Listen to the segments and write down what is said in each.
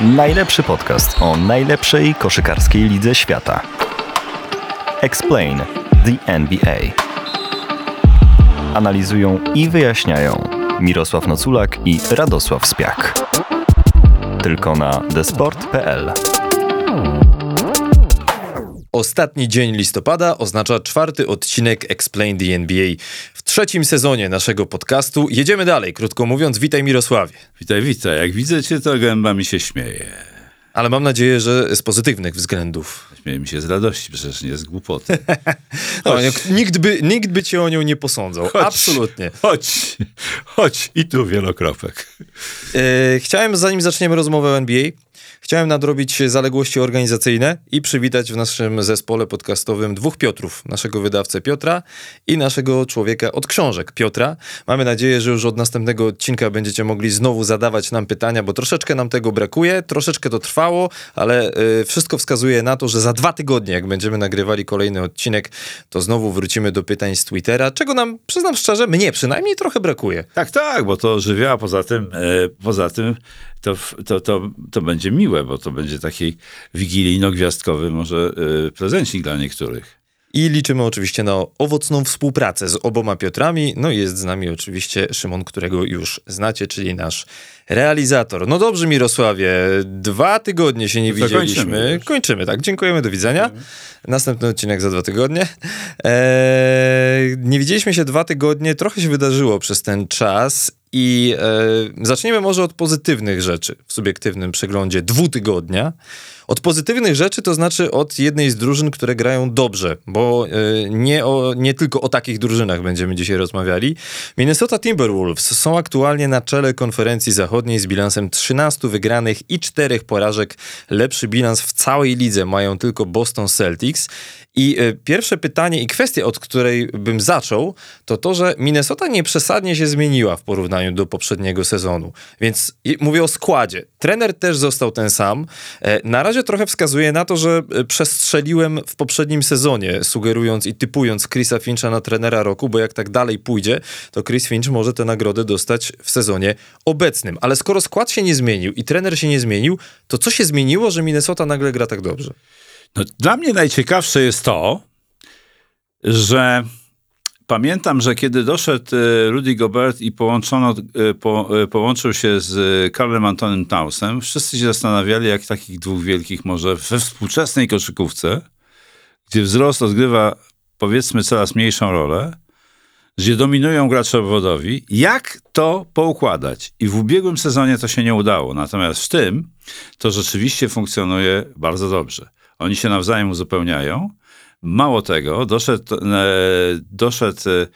Najlepszy podcast o najlepszej koszykarskiej lidze świata. Explain the NBA. Analizują i wyjaśniają Mirosław Noculak i Radosław Spiak. Tylko na desport.pl. Ostatni dzień listopada oznacza czwarty odcinek Explain the NBA. W trzecim sezonie naszego podcastu jedziemy dalej. Krótko mówiąc, witaj Mirosławie. Witaj, witaj. Jak widzę cię, to gęba mi się śmieje. Ale mam nadzieję, że z pozytywnych względów. Śmieje mi się z radości, przecież nie z głupoty. No, nikt, by, nikt by cię o nią nie posądzał. Chodź, Absolutnie. Chodź, chodź. I tu wielokropek. E, chciałem, zanim zaczniemy rozmowę o NBA, chciałem nadrobić zaległości organizacyjne i przywitać w naszym zespole podcastowym dwóch Piotrów. Naszego wydawcę Piotra i naszego człowieka od książek Piotra. Mamy nadzieję, że już od następnego odcinka będziecie mogli znowu zadawać nam pytania, bo troszeczkę nam tego brakuje, troszeczkę to trwało, ale y, wszystko wskazuje na to, że za dwa tygodnie, jak będziemy nagrywali kolejny odcinek, to znowu wrócimy do pytań z Twittera, czego nam, przyznam szczerze, mnie przynajmniej trochę brakuje. Tak, tak, bo to żywia, a poza tym, e, poza tym to, to, to, to będzie miłe, bo to będzie taki wigilijno-gwiazdkowy może e, prezencik dla niektórych. I liczymy oczywiście na owocną współpracę z oboma Piotrami. No i jest z nami oczywiście Szymon, którego już znacie, czyli nasz realizator. No dobrze, Mirosławie, dwa tygodnie się nie to widzieliśmy. kończymy. Kończymy, tak. Dziękujemy, do widzenia. Następny odcinek za dwa tygodnie. Eee, nie widzieliśmy się dwa tygodnie, trochę się wydarzyło przez ten czas. I e, zaczniemy może od pozytywnych rzeczy w subiektywnym przeglądzie dwutygodnia. Od pozytywnych rzeczy to znaczy od jednej z drużyn, które grają dobrze, bo e, nie, o, nie tylko o takich drużynach będziemy dzisiaj rozmawiali. Minnesota Timberwolves są aktualnie na czele konferencji zachodniej z bilansem 13 wygranych i 4 porażek. Lepszy bilans w całej lidze mają tylko Boston Celtics. I e, pierwsze pytanie i kwestia, od której bym zaczął, to to, że Minnesota nie przesadnie się zmieniła w porównaniu do poprzedniego sezonu. Więc mówię o składzie. Trener też został ten sam. E, Na razie trochę wskazuje na to, że e, przestrzeliłem w poprzednim sezonie, sugerując i typując Chrisa Fincha na trenera roku, bo jak tak dalej pójdzie, to Chris Finch może tę nagrodę dostać w sezonie obecnym. Ale skoro skład się nie zmienił i trener się nie zmienił, to co się zmieniło, że Minnesota nagle gra tak dobrze? No, dla mnie najciekawsze jest to, że pamiętam, że kiedy doszedł e, Rudy Gobert i połączono, e, po, e, połączył się z Karlem Antonym Townsem, wszyscy się zastanawiali, jak takich dwóch wielkich może we współczesnej koszykówce, gdzie wzrost odgrywa powiedzmy coraz mniejszą rolę, gdzie dominują gracze obwodowi, jak to poukładać? I w ubiegłym sezonie to się nie udało, natomiast w tym to rzeczywiście funkcjonuje bardzo dobrze. Oni się nawzajem uzupełniają. Mało tego, doszedł, e, doszedł e,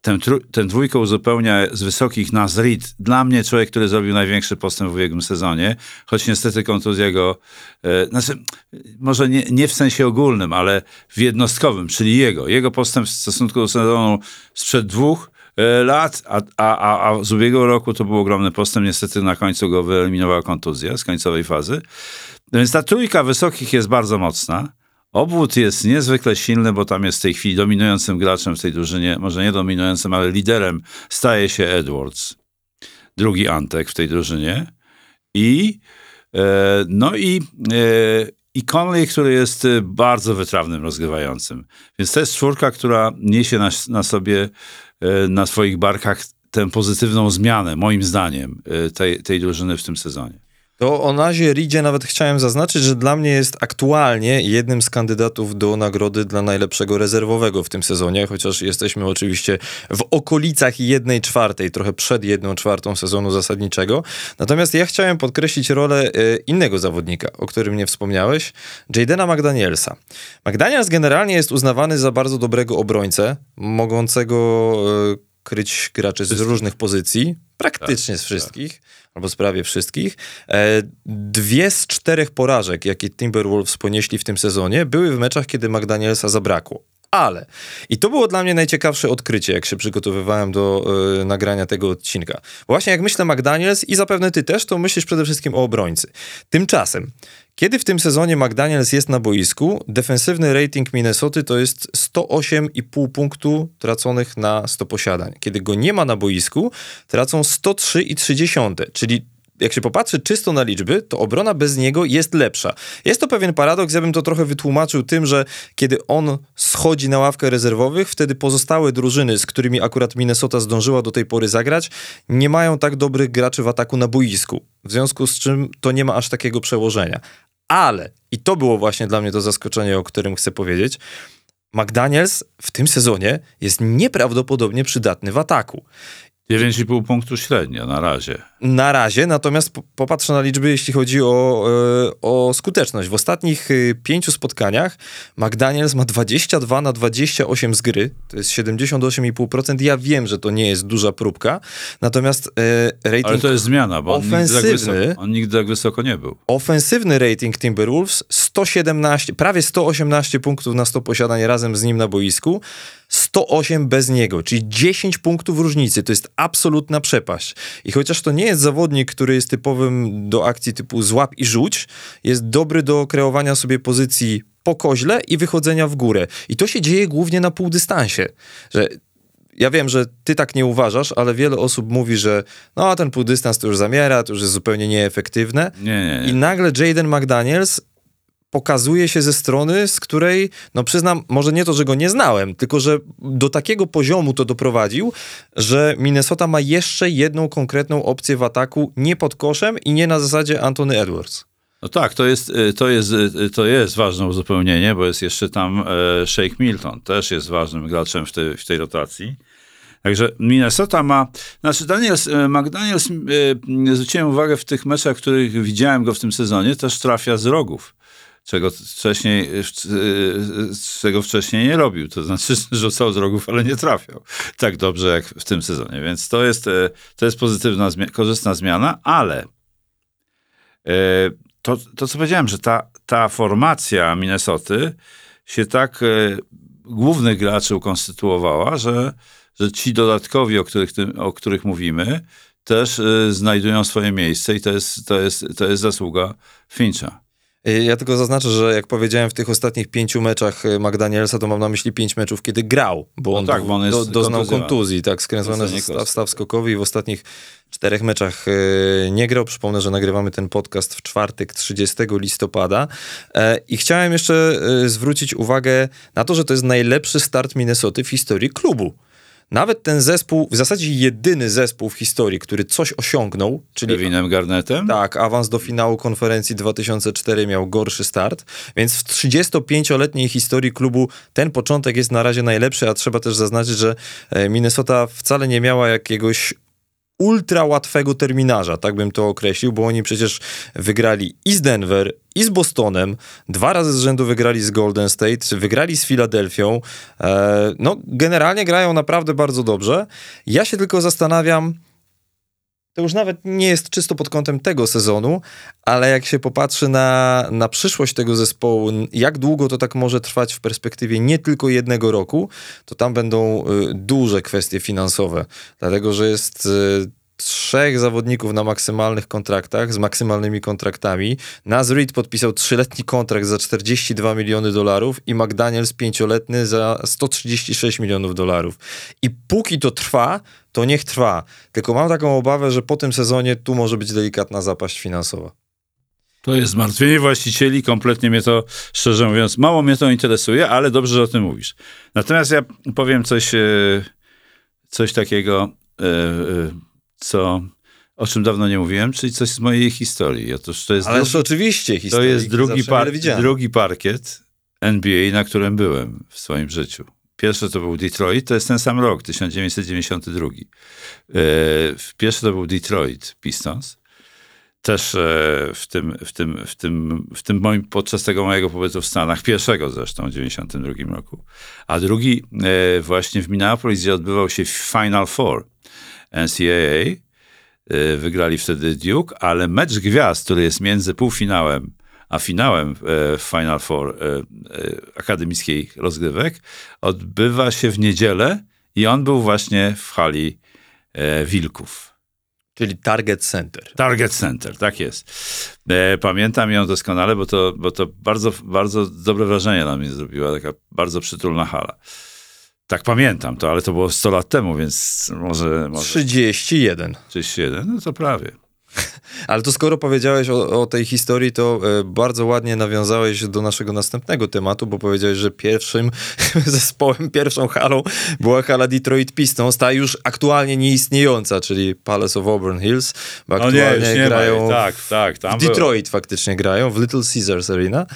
ten, ten dwójkę uzupełnia z wysokich nas. Dla mnie człowiek, który zrobił największy postęp w ubiegłym sezonie, choć niestety kontuzja go, e, znaczy, może nie, nie w sensie ogólnym, ale w jednostkowym, czyli jego. Jego postęp w stosunku do sezonu sprzed dwóch e, lat, a, a, a, a z ubiegłego roku to był ogromny postęp. Niestety na końcu go wyeliminowała kontuzja z końcowej fazy. Więc ta trójka wysokich jest bardzo mocna. Obwód jest niezwykle silny, bo tam jest w tej chwili dominującym graczem w tej drużynie, może nie dominującym, ale liderem staje się Edwards, drugi Antek w tej drużynie. I e, no i, e, i Conley, który jest e, bardzo wytrawnym rozgrywającym. Więc to jest czwórka, która niesie na, na sobie, e, na swoich barkach tę pozytywną zmianę, moim zdaniem, e, tej, tej drużyny w tym sezonie. To o Nazie Ridzie nawet chciałem zaznaczyć, że dla mnie jest aktualnie jednym z kandydatów do nagrody dla najlepszego rezerwowego w tym sezonie, chociaż jesteśmy oczywiście w okolicach jednej czwartej, trochę przed jedną czwartą sezonu zasadniczego. Natomiast ja chciałem podkreślić rolę e, innego zawodnika, o którym nie wspomniałeś, Jadena McDanielsa. McDaniels generalnie jest uznawany za bardzo dobrego obrońcę, mogącego e, kryć graczy z różnych pozycji, praktycznie z wszystkich, albo z prawie wszystkich. E, dwie z czterech porażek, jakie Timberwolves ponieśli w tym sezonie, były w meczach, kiedy McDanielsa zabrakło. Ale, i to było dla mnie najciekawsze odkrycie, jak się przygotowywałem do e, nagrania tego odcinka. Właśnie jak myślę McDaniels i zapewne ty też, to myślisz przede wszystkim o obrońcy. Tymczasem, kiedy w tym sezonie McDaniels jest na boisku, defensywny rating Minnesoty to jest 108,5 punktu traconych na 100 posiadań. Kiedy go nie ma na boisku, tracą 103,3, czyli jak się popatrzy czysto na liczby, to obrona bez niego jest lepsza. Jest to pewien paradoks, ja bym to trochę wytłumaczył tym, że kiedy on schodzi na ławkę rezerwowych, wtedy pozostałe drużyny, z którymi akurat Minnesota zdążyła do tej pory zagrać, nie mają tak dobrych graczy w ataku na boisku. W związku z czym to nie ma aż takiego przełożenia. Ale, i to było właśnie dla mnie to zaskoczenie, o którym chcę powiedzieć, McDaniels w tym sezonie jest nieprawdopodobnie przydatny w ataku. 9,5 punktu średnio na razie. Na razie, natomiast po- popatrzę na liczby, jeśli chodzi o, e, o skuteczność. W ostatnich e, pięciu spotkaniach McDaniels ma 22 na 28 z gry, to jest 78,5%. Ja wiem, że to nie jest duża próbka, natomiast e, rating Ale to jest zmiana, bo on nigdy, tak ofensywny. wysoko, on nigdy tak wysoko nie był. Ofensywny rating Timberwolves 117, prawie 118 punktów na 100 posiadań razem z nim na boisku, 108 bez niego, czyli 10 punktów różnicy. To jest absolutna przepaść. I chociaż to nie jest zawodnik, który jest typowym do akcji typu złap i rzuć, jest dobry do kreowania sobie pozycji po koźle i wychodzenia w górę. I to się dzieje głównie na półdystansie, że ja wiem, że ty tak nie uważasz, ale wiele osób mówi, że no ten półdystans to już zamiera, to już jest zupełnie nieefektywne. Nie, nie, nie. I nagle Jaden McDaniels pokazuje się ze strony, z której, no przyznam, może nie to, że go nie znałem, tylko że do takiego poziomu to doprowadził, że Minnesota ma jeszcze jedną konkretną opcję w ataku, nie pod koszem i nie na zasadzie Anthony Edwards. No tak, to jest, y, to jest, y, to jest ważne uzupełnienie, bo jest jeszcze tam e, Shake Milton, też jest ważnym graczem w, tej w tej rotacji. Także Minnesota ma, znaczy Daniels, e, McDaniels, e, zwróciłem uwagę w tych meczach, których widziałem go w tym sezonie, też trafia z rogów. Czego wcześniej, e, czego wcześniej nie robił. To znaczy, rzucał z rogów, ale nie trafiał tak dobrze jak w tym sezonie. Więc to jest, e, to jest pozytywna, korzystna zmiana, ale e, to, to, co powiedziałem, że ta, ta formacja Minnesoty się tak e, głównych graczy ukonstytuowała, że, że ci dodatkowi, o których, o których mówimy, też e, znajdują swoje miejsce i to jest, to jest, to jest zasługa Fincha. Y, Ja tylko zaznaczę, że jak powiedziałem w tych ostatnich pięciu meczach y, McDanielsa, to mam na myśli pięć meczów, kiedy grał, bo No on, tak, bo on do, doznał kontuzji, tak, skręcony staw, staw skokowy i w ostatnich czterech meczach y, nie grał. Przypomnę, że nagrywamy ten podcast w czwartek 30 listopada E, i chciałem jeszcze zwrócić uwagę na to, że to jest najlepszy start Minnesoty w historii klubu. Nawet ten zespół, w zasadzie jedyny zespół w historii, który coś osiągnął, czyli Kevinem Garnettem. tak, awans do finału konferencji 2004 miał gorszy start, więc w 35-letniej historii klubu ten początek jest na razie najlepszy, a trzeba też zaznaczyć, że e, Minnesota wcale nie miała jakiegoś ultra łatwego terminarza, tak bym to określił, bo oni przecież wygrali i z Denver, i z Bostonem, dwa razy z rzędu wygrali z Golden State, wygrali z Filadelfią. E, no, generalnie grają naprawdę bardzo dobrze. Ja się tylko zastanawiam, to już nawet nie jest czysto pod kątem tego sezonu, ale jak się popatrzy na, na przyszłość tego zespołu, jak długo to tak może trwać w perspektywie nie tylko jednego roku, to tam będą y, duże kwestie finansowe, dlatego że jest y, trzech zawodników na maksymalnych kontraktach, z maksymalnymi kontraktami. Naz Reed podpisał trzyletni kontrakt za 42 miliony dolarów i McDaniels pięcioletny za 136 milionów dolarów. I póki to trwa, to niech trwa. Tylko mam taką obawę, że po tym sezonie tu może być delikatna zapaść finansowa. To jest zmartwienie właścicieli, kompletnie mnie to, szczerze mówiąc, mało mnie to interesuje, ale dobrze, że o tym mówisz. Natomiast ja powiem coś, e, coś takiego, e, e, co, o czym dawno nie mówiłem, czyli coś z mojej historii. Otóż to jest, Ależ oczywiście to historii jest drugi, par, drugi parkiet NBA, na którym byłem w swoim życiu. Pierwszy to był Detroit, to jest ten sam rok, 1992. E, Pierwszy to był Detroit Pistons. Też e, w tym, w tym, w tym, w tym moim, podczas tego mojego pobytu w Stanach, pierwszego zresztą w 92 roku. A drugi e, właśnie w Minneapolis, gdzie odbywał się Final Four NCAA. E, Wygrali wtedy Duke, ale mecz gwiazd, który jest między półfinałem a finałem e, w Final Four e, akademickiej rozgrywek, odbywa się w niedzielę i on był właśnie w hali Wilków. Czyli Target Center. Target Center, tak jest. Pamiętam ją doskonale, bo to, bo to bardzo, bardzo dobre wrażenie na mnie zrobiła, taka bardzo przytulna hala. Tak pamiętam to, ale to było 100 lat temu, więc może, może 31. 31, no to prawie. Ale to skoro powiedziałeś o, o tej historii, to e, bardzo ładnie nawiązałeś do naszego następnego tematu, bo powiedziałeś, że pierwszym zespołem, pierwszą halą była hala Detroit Pistons, ta już aktualnie nieistniejąca, czyli Palace of Auburn Hills, bo No nie, aktualnie już nie grają ma. Tak, tak. Tam w Detroit faktycznie grają, w Little Caesars Arena.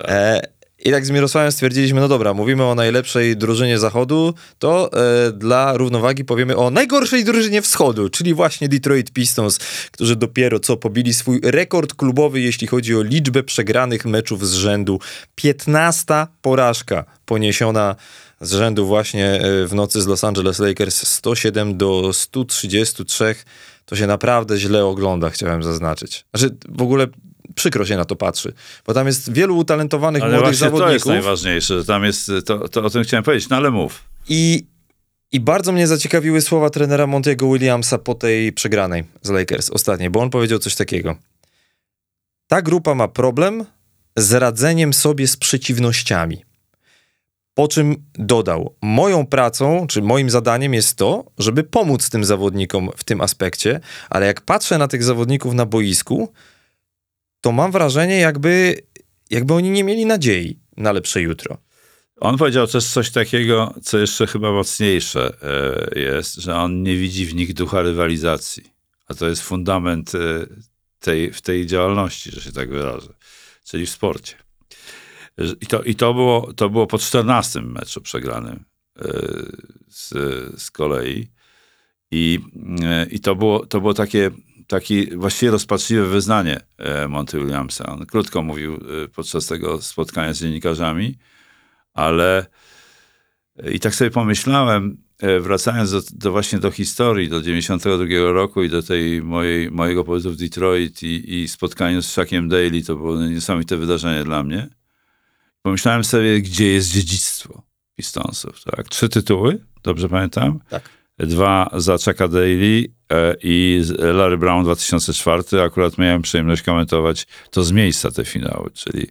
E, I tak z Mirosławem stwierdziliśmy, no dobra, mówimy o najlepszej drużynie zachodu, to e, dla równowagi powiemy o najgorszej drużynie wschodu, czyli właśnie Detroit Pistons, którzy dopiero co pobili swój rekord klubowy, jeśli chodzi o liczbę przegranych meczów z rzędu. 15 porażka poniesiona z rzędu właśnie e, w nocy z Los Angeles Lakers 107 do 133. To się naprawdę źle ogląda, chciałem zaznaczyć. Znaczy, w ogóle przykro się na to patrzy, bo tam jest wielu utalentowanych Ale młodych właśnie to jest zawodników najważniejsze, że tam jest, to, to o tym chciałem powiedzieć, no ale mów. i, i bardzo mnie zaciekawiły słowa trenera Montiego Williamsa po tej przegranej z Lakers ostatniej, bo on powiedział coś takiego. Ta grupa ma problem z radzeniem sobie z przeciwnościami. Po czym dodał, moją pracą, czy moim zadaniem jest to, żeby pomóc tym zawodnikom w tym aspekcie, ale jak patrzę na tych zawodników na boisku, to mam wrażenie, jakby, jakby oni nie mieli nadziei na lepsze jutro. On powiedział też coś takiego, co jeszcze chyba mocniejsze e, jest, że on nie widzi w nich ducha rywalizacji. A to jest fundament e, tej, w tej działalności, że się tak wyrażę, czyli w sporcie. I to, i to, było, to było po 14 meczu przegranym e, z, z kolei. I, i to było, to było takie, takie właściwie rozpaczliwe wyznanie e, Monty Williamsa. On krótko mówił e, podczas tego spotkania z dziennikarzami, ale i tak sobie pomyślałem, e, wracając do, do właśnie do historii, do 92 roku i do tej mojej, mojego pobytu w Detroit i, i spotkaniu z Shaqiem Daly, to było niesamowite wydarzenie dla mnie. Pomyślałem sobie, gdzie jest dziedzictwo Pistonsów, tak? Trzy tytuły, dobrze pamiętam? Tak. Dwa za Chucka Daly e, i Larry Brown 2004. Akurat miałem przyjemność komentować to z miejsca te finały, czyli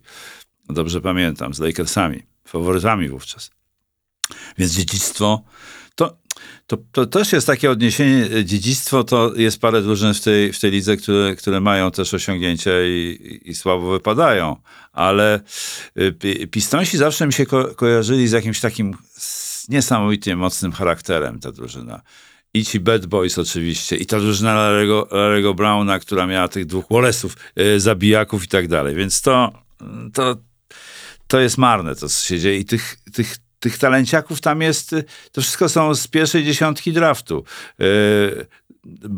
dobrze pamiętam, z Lakersami, faworytami wówczas. Więc dziedzictwo, to, to, to też jest takie odniesienie, dziedzictwo to jest parę drużyn w tej, w tej lidze, które, które mają też osiągnięcia i, i słabo wypadają, ale y, pi- Pistonsi zawsze mi się ko- kojarzyli z jakimś takim niesamowicie mocnym charakterem, ta drużyna. I ci Bad Boys oczywiście, i ta drużyna Larry'ego, Larry'ego Browna, która miała tych dwóch Wallace'ów, y, zabijaków i tak dalej. Więc to, to, to jest marne, to co się dzieje. I tych, tych, tych talenciaków tam jest, y, to wszystko są z pierwszej dziesiątki draftu. Y,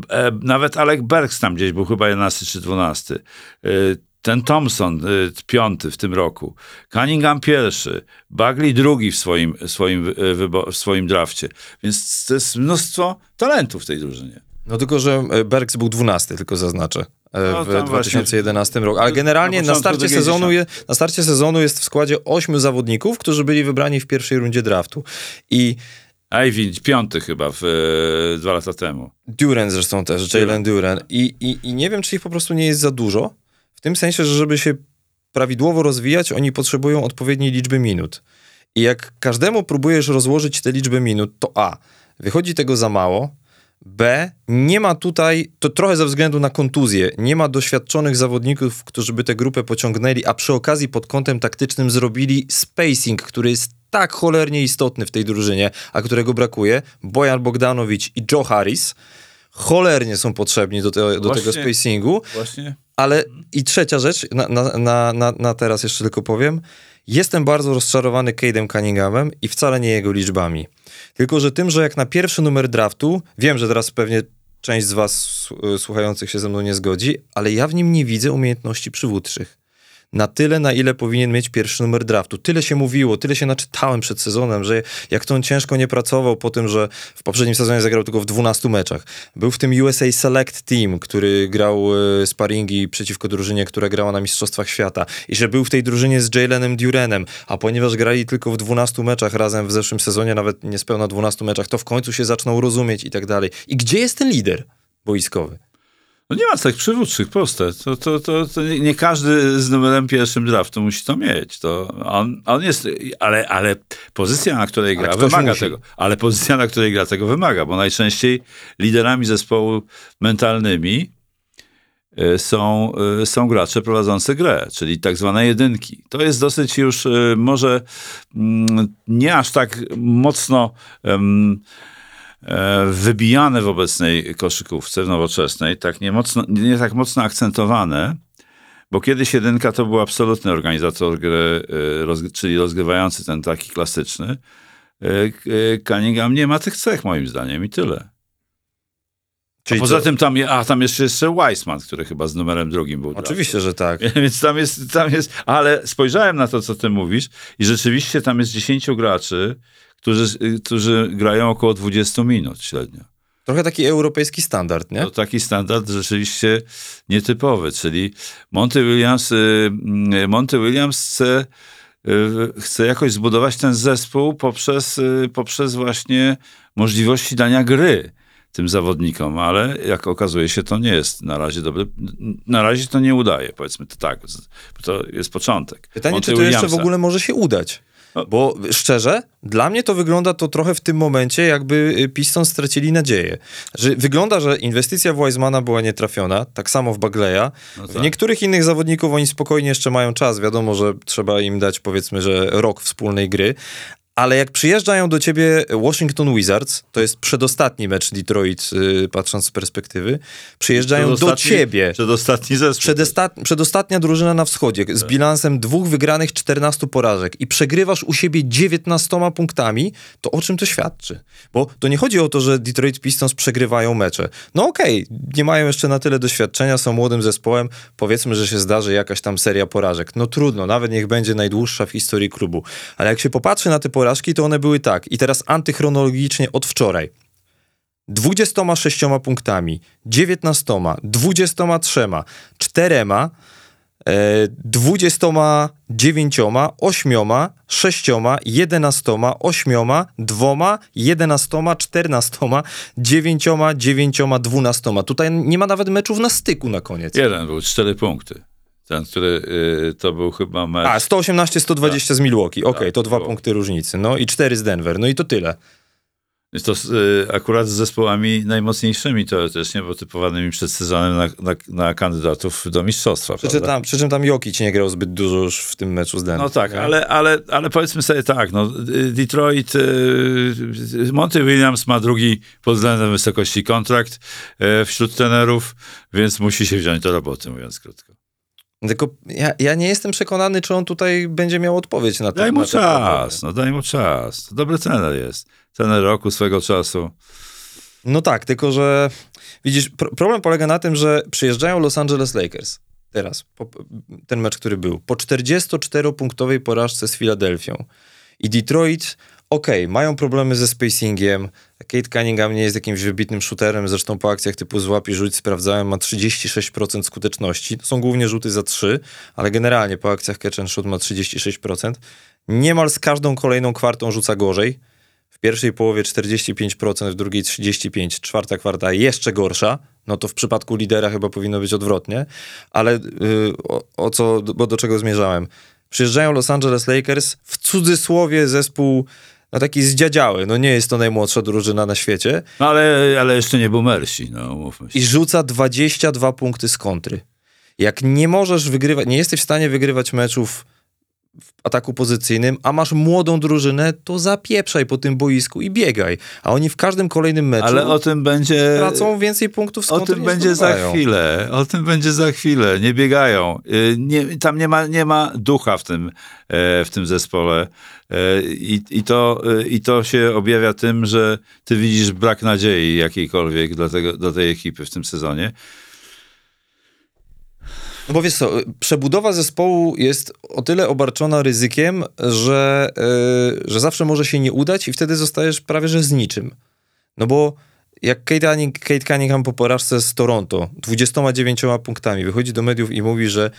e, Nawet Alec Bergs tam gdzieś był chyba 11 czy 12. Y, Ten Thompson, y, piąty w tym roku. Cunningham pierwszy. Bagley drugi w swoim, swoim, y, w swoim drafcie. Więc to jest mnóstwo talentów w tej drużynie. No tylko, że e, Bergs był 12, tylko zaznaczę. No, w tam 2011 roku. Ale generalnie na na, starcie sezonu je, na starcie sezonu jest w składzie ośmiu zawodników, którzy byli wybrani w pierwszej rundzie draftu. I Ivy piąty chyba w, dwa lata temu. Duran zresztą też, Jalen Duran. I, i, I nie wiem, czy ich po prostu nie jest za dużo. W tym sensie, że żeby się prawidłowo rozwijać, oni potrzebują odpowiedniej liczby minut. I jak każdemu próbujesz rozłożyć tę liczbę minut, to A. Wychodzi tego za mało. B. Nie ma tutaj, to trochę ze względu na kontuzję, nie ma doświadczonych zawodników, którzy by tę grupę pociągnęli, a przy okazji pod kątem taktycznym zrobili spacing, który jest tak cholernie istotny w tej drużynie, a którego brakuje. Bojan Bogdanowicz i Joe Harris cholernie są potrzebni do, te, do tego Właśnie. spacingu. Właśnie. Ale i trzecia rzecz, na, na, na, na, teraz jeszcze tylko powiem. Jestem bardzo rozczarowany Cade'em Cunninghamem i wcale nie jego liczbami. Tylko, że tym, że jak na pierwszy numer draftu, wiem, że teraz pewnie część z was s- słuchających się ze mną nie zgodzi, ale ja w nim nie widzę umiejętności przywódczych. Na tyle, na ile powinien mieć pierwszy numer draftu. Tyle się mówiło, tyle się naczytałem przed sezonem, że jak to on ciężko nie pracował po tym, że w poprzednim sezonie zagrał tylko w 12 meczach. Był w tym USA Select Team, który grał e, sparingi przeciwko drużynie, która grała na Mistrzostwach Świata. I że był w tej drużynie z Jalenem Duranem, a ponieważ grali tylko w 12 meczach razem w zeszłym sezonie, nawet niespełna 12 meczach, to w końcu się zaczną rozumieć i tak dalej. I gdzie jest ten lider boiskowy? No nie ma tak przywódczych, proste. To, to, to, to nie, nie każdy z numerem pierwszym draftu musi to mieć. To on, on jest, ale, ale pozycja, na której gra, wymaga musi. tego. Ale pozycja, na której gra, tego wymaga, bo najczęściej liderami zespołu mentalnymi e, są, e, są gracze prowadzący grę, czyli tak zwane jedynki. To jest dosyć już e, może mm, nie aż tak mocno e, wybijane w obecnej koszykówce, w nowoczesnej, tak nie, mocno, nie tak mocno akcentowane, bo kiedyś jedynka to był absolutny organizator gry, e, czyli rozgrywający ten taki klasyczny. E, e, Cunningham nie ma tych cech moim zdaniem i tyle. Czyli a poza co? tym tam, je- a tam jest jeszcze Weissman, który chyba z numerem drugim był. Oczywiście, że tak. Więc tam jest, tam jest, ale spojrzałem na to, co ty mówisz i rzeczywiście tam jest 10 graczy, którzy, którzy grają około 20 minut średnio. Trochę taki europejski standard, nie? To taki standard rzeczywiście nietypowy, czyli Monty Williams, y, y, Monty Williams chce, y, chce jakoś zbudować ten zespół poprzez, y, poprzez właśnie możliwości dania gry tym zawodnikom, ale jak okazuje się, to nie jest na razie dobre. Na razie to nie udaje, powiedzmy to tak. To jest początek. Pytanie, Monty czy to jeszcze w Williamsa. ogóle może się udać? No. Bo szczerze, dla mnie to wygląda to trochę w tym momencie, jakby y, Pistons stracili nadzieję. Że wygląda, że inwestycja w Wisemana była nietrafiona, tak samo w Bagleya. No W tak. niektórych innych zawodników oni spokojnie jeszcze mają czas. Wiadomo, że trzeba im dać powiedzmy, że rok wspólnej gry. Ale jak przyjeżdżają do ciebie Washington Wizards, to jest przedostatni mecz Detroit, y, patrząc z perspektywy, przyjeżdżają do ciebie. Przedostatni zespół. Przedostatnia drużyna na wschodzie z bilansem dwóch wygranych 14 porażek i przegrywasz u siebie 19 punktami, to o czym to świadczy? Bo to nie chodzi o to, że Detroit Pistons przegrywają mecze. No okej, nie mają jeszcze na tyle doświadczenia, są młodym zespołem, powiedzmy, że się zdarzy jakaś tam seria porażek. No trudno, nawet niech będzie najdłuższa w historii klubu. Ale jak się popatrzy na te porażki, to one były tak. I teraz antychronologicznie od wczoraj. 26 punktami, 19, 23, 4, e, 29, 8, 6, 11, 8, 2, 11, 14, 9, 9, 12. Tutaj nie ma nawet meczów na styku na koniec. Jeden był, cztery punkty. Ten, który y, to był chyba mecz. A, 118, 120 z Milwaukee. Okej, Tak, to dwa było. punkty różnicy. No i 4 z Denver. No i to tyle. To y, akurat z zespołami najmocniejszymi teoretycznie, bo typowanymi przed sezonem na, na, na kandydatów do mistrzostwa. Przy tam, przy czym tam Jokic nie grał zbyt dużo już w tym meczu z Denver. No tak, nie? ale, ale, ale powiedzmy sobie tak, no, y, Detroit, y, Monty Williams ma drugi pod względem wysokości kontrakt wśród trenerów, więc musi się wziąć do roboty, mówiąc krótko. Tylko ja, ja nie jestem przekonany, czy on tutaj będzie miał odpowiedź na to. Daj mu czas, no daj mu czas. To dobry trener jest. Trener roku swego czasu. No tak, tylko że widzisz, pro, problem polega na tym, że przyjeżdżają Los Angeles Lakers. Teraz, po, ten mecz, który był, po 44-punktowej porażce z Filadelfią. I Detroit, okej, mają problemy ze spacingiem. Kate Cunningham nie jest jakimś wybitnym shooterem, zresztą po akcjach typu złap rzuć sprawdzałem, ma 36% skuteczności. To są głównie rzuty za 3, ale generalnie po akcjach catch and shoot ma 36%. Niemal z każdą kolejną kwartą rzuca gorzej. W pierwszej połowie 45%, w drugiej 35%, czwarta kwarta jeszcze gorsza. No to w przypadku lidera chyba powinno być odwrotnie. Ale yy, o, o co, bo do czego zmierzałem? Przyjeżdżają Los Angeles Lakers, w cudzysłowie zespół no taki zdziadziały, no nie jest to najmłodsza drużyna na świecie No ale, ale jeszcze nie był Mersi, no mówmy się. i rzuca 22 punkty z kontry. Jak nie możesz wygrywać, nie jesteś w stanie wygrywać meczów w ataku pozycyjnym, a masz młodą drużynę, to zapieprzaj po tym boisku i biegaj. A oni w każdym kolejnym meczu Ale o tym będzie... tracą więcej punktów z O tym będzie za zdobywają. chwilę. O tym będzie za chwilę. Nie biegają. Y, Nie, tam nie ma, nie ma ducha w tym, e, w tym zespole. E, I, i, to, y, I to się objawia tym, że ty widzisz brak nadziei jakiejkolwiek dla, tego, dla tej ekipy w tym sezonie. No bo wiesz co, przebudowa zespołu jest o tyle obarczona ryzykiem, że, yy, że zawsze może się nie udać i wtedy zostajesz prawie że z niczym. No bo jak Kate, Kate Cunningham po porażce z Toronto 29 punktami wychodzi do mediów i mówi, że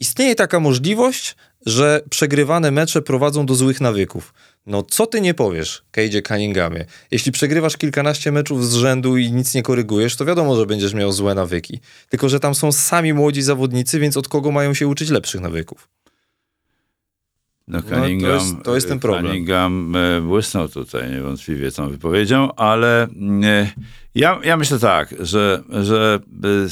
istnieje taka możliwość, że przegrywane mecze prowadzą do złych nawyków. No co ty nie powiesz, Kejdzie Cunninghamie? Jeśli przegrywasz kilkanaście meczów z rzędu i nic nie korygujesz, to wiadomo, że będziesz miał złe nawyki. Tylko, że tam są sami młodzi zawodnicy, więc od kogo mają się uczyć lepszych nawyków? No, to Cunningham, jest- to jest ten problem. Cunningham e, błysnął tutaj niewątpliwie tą wypowiedzią, ale e, ja, ja myślę tak, że, że e,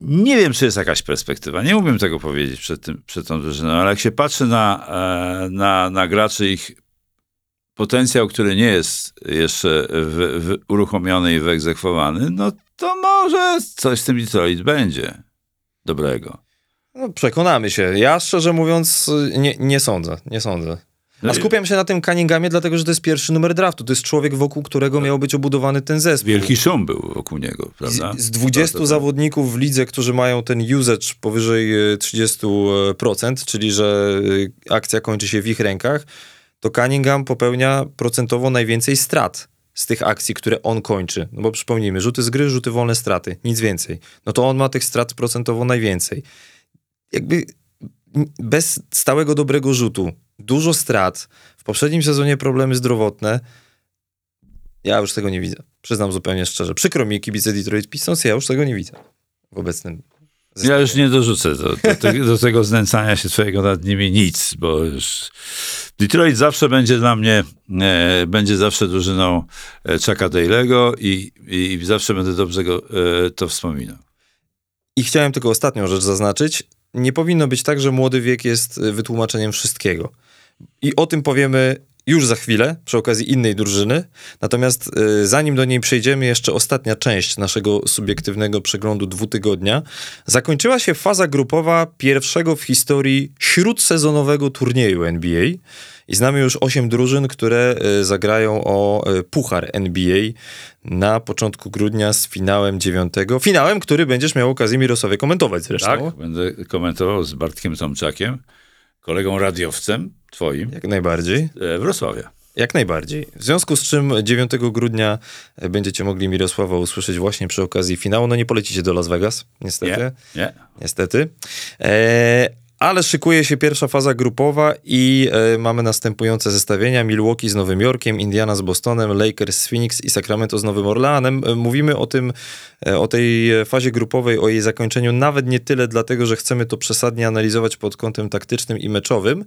Nie wiem, czy jest jakaś perspektywa. Nie umiem tego powiedzieć przed, tym, przed tą drużyną, ale jak się patrzy na, e, na, na graczy, ich potencjał, który nie jest jeszcze w, w, uruchomiony i wyegzekwowany, no to może coś z tym Detroit będzie dobrego. No, przekonamy się. Ja szczerze mówiąc nie, nie sądzę, nie sądzę. No A skupiam się na tym Cunninghamie, dlatego że to jest pierwszy numer draftu. To jest człowiek, wokół którego miał być obudowany ten zespół. Wielki szum był wokół niego, prawda? Z, z 20 To- to- zawodników w lidze, którzy mają ten usage powyżej e, 30%, czyli że e, akcja kończy się w ich rękach, to Cunningham popełnia procentowo najwięcej strat z tych akcji, które on kończy. No bo przypomnijmy, rzuty z gry, rzuty wolne, straty, nic więcej. No to on ma tych strat procentowo najwięcej. Jakby bez stałego dobrego rzutu, dużo strat, w poprzednim sezonie problemy zdrowotne, ja już tego nie widzę. Przyznam zupełnie szczerze. Przykro mi kibice Detroit Pistons, ja już tego nie widzę w obecnym Ja już nie dorzucę do, do, do tego znęcania się twojego nad nimi nic, bo już Detroit zawsze będzie dla mnie, e, będzie zawsze drużyną e, Chucka Daly'ego i, i zawsze będę dobrze go, e, to wspominał. I chciałem tylko ostatnią rzecz zaznaczyć. Nie powinno być tak, że młody wiek jest y, wytłumaczeniem wszystkiego. I o tym powiemy już za chwilę, przy okazji innej drużyny. Natomiast y, zanim do niej przejdziemy, jeszcze ostatnia część naszego subiektywnego przeglądu dwutygodnia. Zakończyła się faza grupowa pierwszego w historii śródsezonowego turnieju NBA. I znamy już osiem drużyn, które y, zagrają o y, puchar NBA na początku grudnia z finałem dziewiątego. Finałem, który będziesz miał okazję Mirosławie komentować zresztą. Tak? Będę komentował z Bartkiem Tomczakiem, kolegą radiowcem twoim Jak najbardziej. e, Wrocławia. Jak najbardziej. W związku z czym 9 grudnia będziecie mogli Mirosława usłyszeć właśnie przy okazji finału. No nie polecicie do Las Vegas, niestety. Nie? Nie? Niestety. E, ale szykuje się pierwsza faza grupowa i e, mamy następujące zestawienia. Milwaukee z Nowym Jorkiem, Indiana z Bostonem, Lakers z Phoenix i Sacramento z Nowym Orleanem. E, mówimy o tym, e, o tej fazie grupowej, o jej zakończeniu nawet nie tyle dlatego, że chcemy to przesadnie analizować pod kątem taktycznym i meczowym,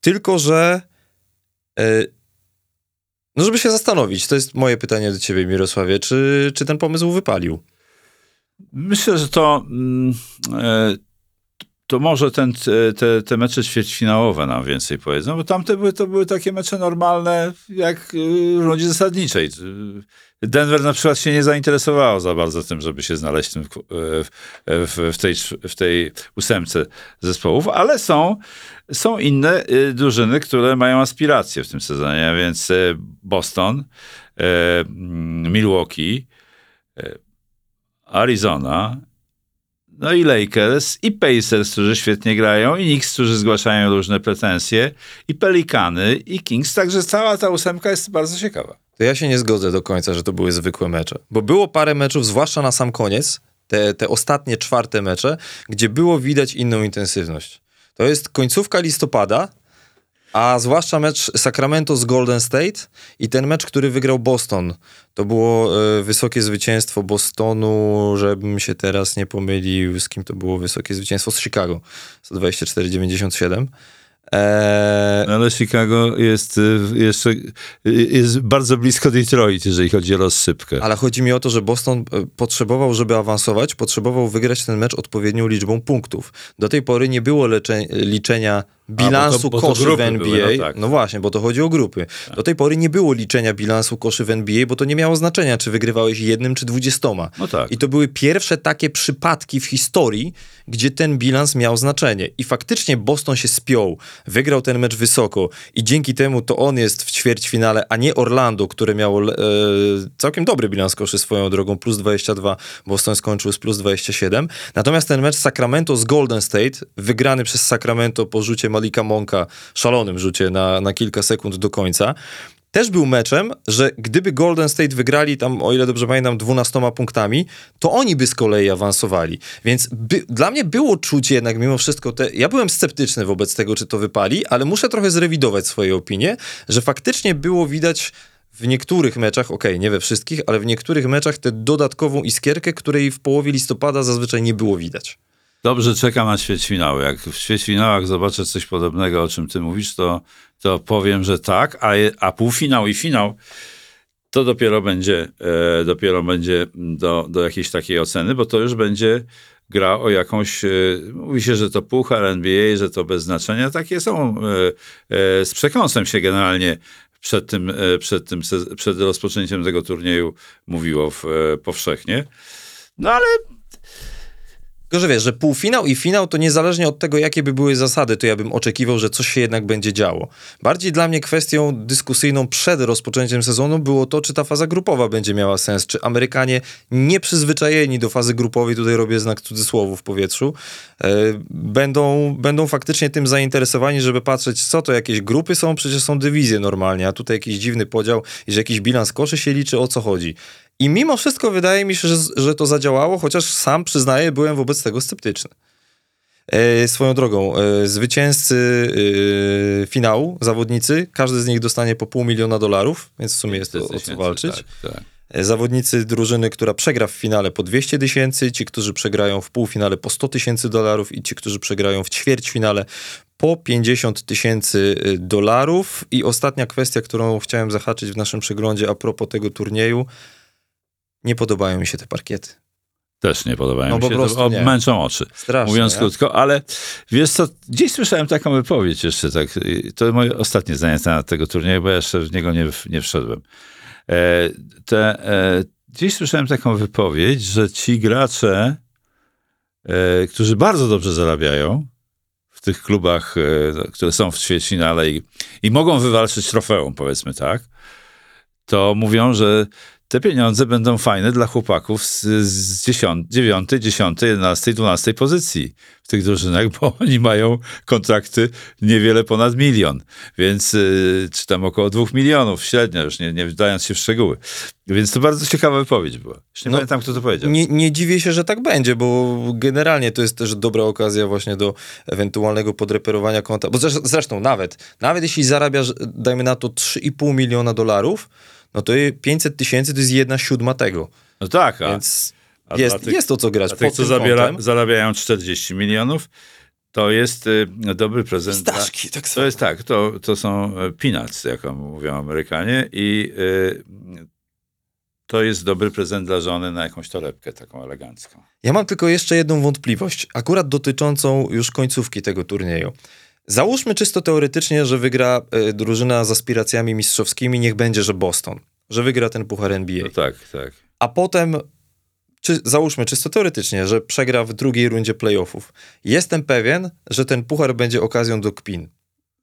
tylko że e, no żeby się zastanowić, to jest moje pytanie do ciebie Mirosławie, czy, czy ten pomysł wypalił? Myślę, że to, mm, to może ten, te, te mecze ćwierćfinałowe nam więcej powiedzą, bo tamte były, to były takie mecze normalne, jak y, w rundzie zasadniczej. Denver na przykład się nie zainteresowało za bardzo tym, żeby się znaleźć w, w, w, tej, w tej ósemce zespołów, ale są, są inne drużyny, które mają aspiracje w tym sezonie, a więc Boston, Milwaukee, Arizona, no i Lakers, i Pacers, którzy świetnie grają, i Knicks, którzy zgłaszają różne pretensje, i Pelikany, i Kings, także cała ta ósemka jest bardzo ciekawa. To ja się nie zgodzę do końca, że to były zwykłe mecze. Bo było parę meczów, zwłaszcza na sam koniec, te, te ostatnie czwarte mecze, gdzie było widać inną intensywność. To jest końcówka listopada, a zwłaszcza mecz Sacramento z Golden State i ten mecz, który wygrał Boston. To było e, wysokie zwycięstwo Bostonu, żebym się teraz nie pomylił, z kim to było wysokie zwycięstwo, z Chicago, 124-97. Eee, Ale Chicago jest y, jeszcze y, jest bardzo blisko Detroit, jeżeli chodzi o rozsypkę. Ale chodzi mi o to, że Boston e, potrzebował, żeby awansować, potrzebował wygrać ten mecz odpowiednią liczbą punktów. Do tej pory nie było liczenia bilansu bo to koszy w NBA. były, no tak. no właśnie, bo to chodzi o grupy. Do tej pory nie było liczenia bilansu koszy w NBA, bo to nie miało znaczenia, czy wygrywałeś jednym, czy dwudziestoma. No tak. I to były pierwsze takie przypadki w historii, gdzie ten bilans miał znaczenie. I faktycznie Boston się spiął, wygrał ten mecz wysoko i dzięki temu to on jest w ćwierćfinale, a nie Orlando, które miało e, całkiem dobry bilans koszy swoją drogą, plus 22, Boston skończył z plus 27. Natomiast ten mecz Sacramento z Golden State, wygrany przez Sacramento po rzucie Malika Monka, szalonym rzucie na, na kilka sekund do końca, też był meczem, że gdyby Golden State wygrali tam, o ile dobrze pamiętam, 12 punktami, to oni by z kolei awansowali. Więc by, dla mnie było czuć jednak mimo wszystko, te, ja byłem sceptyczny wobec tego, czy to wypali, ale muszę trochę zrewidować swoje opinie, że faktycznie było widać w niektórych meczach, okej, nie we wszystkich, ale w niektórych meczach tę dodatkową iskierkę, której w połowie listopada zazwyczaj nie było widać. Dobrze, czekam na ćwierćfinały. Jak w ćwierćfinałach zobaczę coś podobnego, o czym ty mówisz, to, to powiem, że tak, a, a półfinał i finał to dopiero będzie, e, dopiero będzie do, do jakiejś takiej oceny, bo to już będzie gra o jakąś, e, mówi się, że to puchar NBA, że to bez znaczenia. Takie są, e, e, z przekąsem się generalnie przed tym, e, przed tym, przed rozpoczęciem tego turnieju mówiło w, e, powszechnie. No ale Tylko, że wiesz, że półfinał i finał to niezależnie od tego, jakie by były zasady, to ja bym oczekiwał, że coś się jednak będzie działo. Bardziej dla mnie kwestią dyskusyjną przed rozpoczęciem sezonu było to, czy ta faza grupowa będzie miała sens, czy Amerykanie nieprzyzwyczajeni do fazy grupowej, tutaj robię znak cudzysłowu w powietrzu, e, będą, będą faktycznie tym zainteresowani, żeby patrzeć, co to jakieś grupy są, przecież są dywizje normalnie, a tutaj jakiś dziwny podział że jakiś bilans koszy się liczy, o co chodzi. I mimo wszystko wydaje mi się, że, że to zadziałało, chociaż sam przyznaję, byłem wobec tego sceptyczny. E, swoją drogą, e, zwycięzcy e, finału, zawodnicy, każdy z nich dostanie po pół miliona dolarów, więc w sumie jest to o co walczyć. Tak, tak. E, Zawodnicy drużyny, która przegra w finale po 200 tysięcy, ci, którzy przegrają w półfinale po 100 tysięcy dolarów i ci, którzy przegrają w ćwierćfinale po 50 tysięcy y, dolarów. I ostatnia kwestia, którą chciałem zahaczyć w naszym przeglądzie a propos tego turnieju. Nie podobają mi się te parkiety. Też nie podobają No mi po się, prostu to nie. męczą oczy. Strasznie. Mówiąc nie? krótko, ale wiesz co, gdzieś słyszałem taką wypowiedź jeszcze, tak, to moje ostatnie zdanie na temat tego turnieju, bo ja jeszcze w niego nie, nie wszedłem. E, te, e, gdzieś słyszałem taką wypowiedź, że ci gracze, e, którzy bardzo dobrze zarabiają w tych klubach, e, które są w ćwierćfinale i, i mogą wywalczyć trofeum, powiedzmy tak, to mówią, że te pieniądze będą fajne dla chłopaków z, z 10, 9, 10, 11, 12 pozycji w tych drużynach, bo oni mają kontrakty niewiele ponad milion, więc y, czy tam około dwóch milionów średnio, już nie, nie wdając się w szczegóły. Więc to bardzo ciekawa wypowiedź była. Już nie No, pamiętam, kto to powiedział. Nie, nie dziwię się, że tak będzie, bo generalnie to jest też dobra okazja właśnie do ewentualnego podreperowania konta. Bo zresztą, zresztą nawet, nawet jeśli zarabiasz, dajmy na to 3,5 miliona dolarów, no to 500 tysięcy to jest jedna siódma tego. No tak, a, Więc a jest, tych- jest to co grać. a tych, co zabiera, zarabiają 40 milionów, to jest y, dobry prezent. Staszki, tak To samo. jest tak, to, to są e, peanuts, jak mówią Amerykanie i y, to jest dobry prezent dla żony na jakąś torebkę taką elegancką. Ja mam tylko jeszcze jedną wątpliwość, akurat dotyczącą już końcówki tego turnieju. Załóżmy czysto teoretycznie, że wygra y, drużyna z aspiracjami mistrzowskimi, niech będzie, że Boston, że wygra ten puchar NBA. No tak, tak. a potem, czy, załóżmy czysto teoretycznie, że przegra w drugiej rundzie playoffów. Jestem pewien, że ten puchar będzie okazją do kpin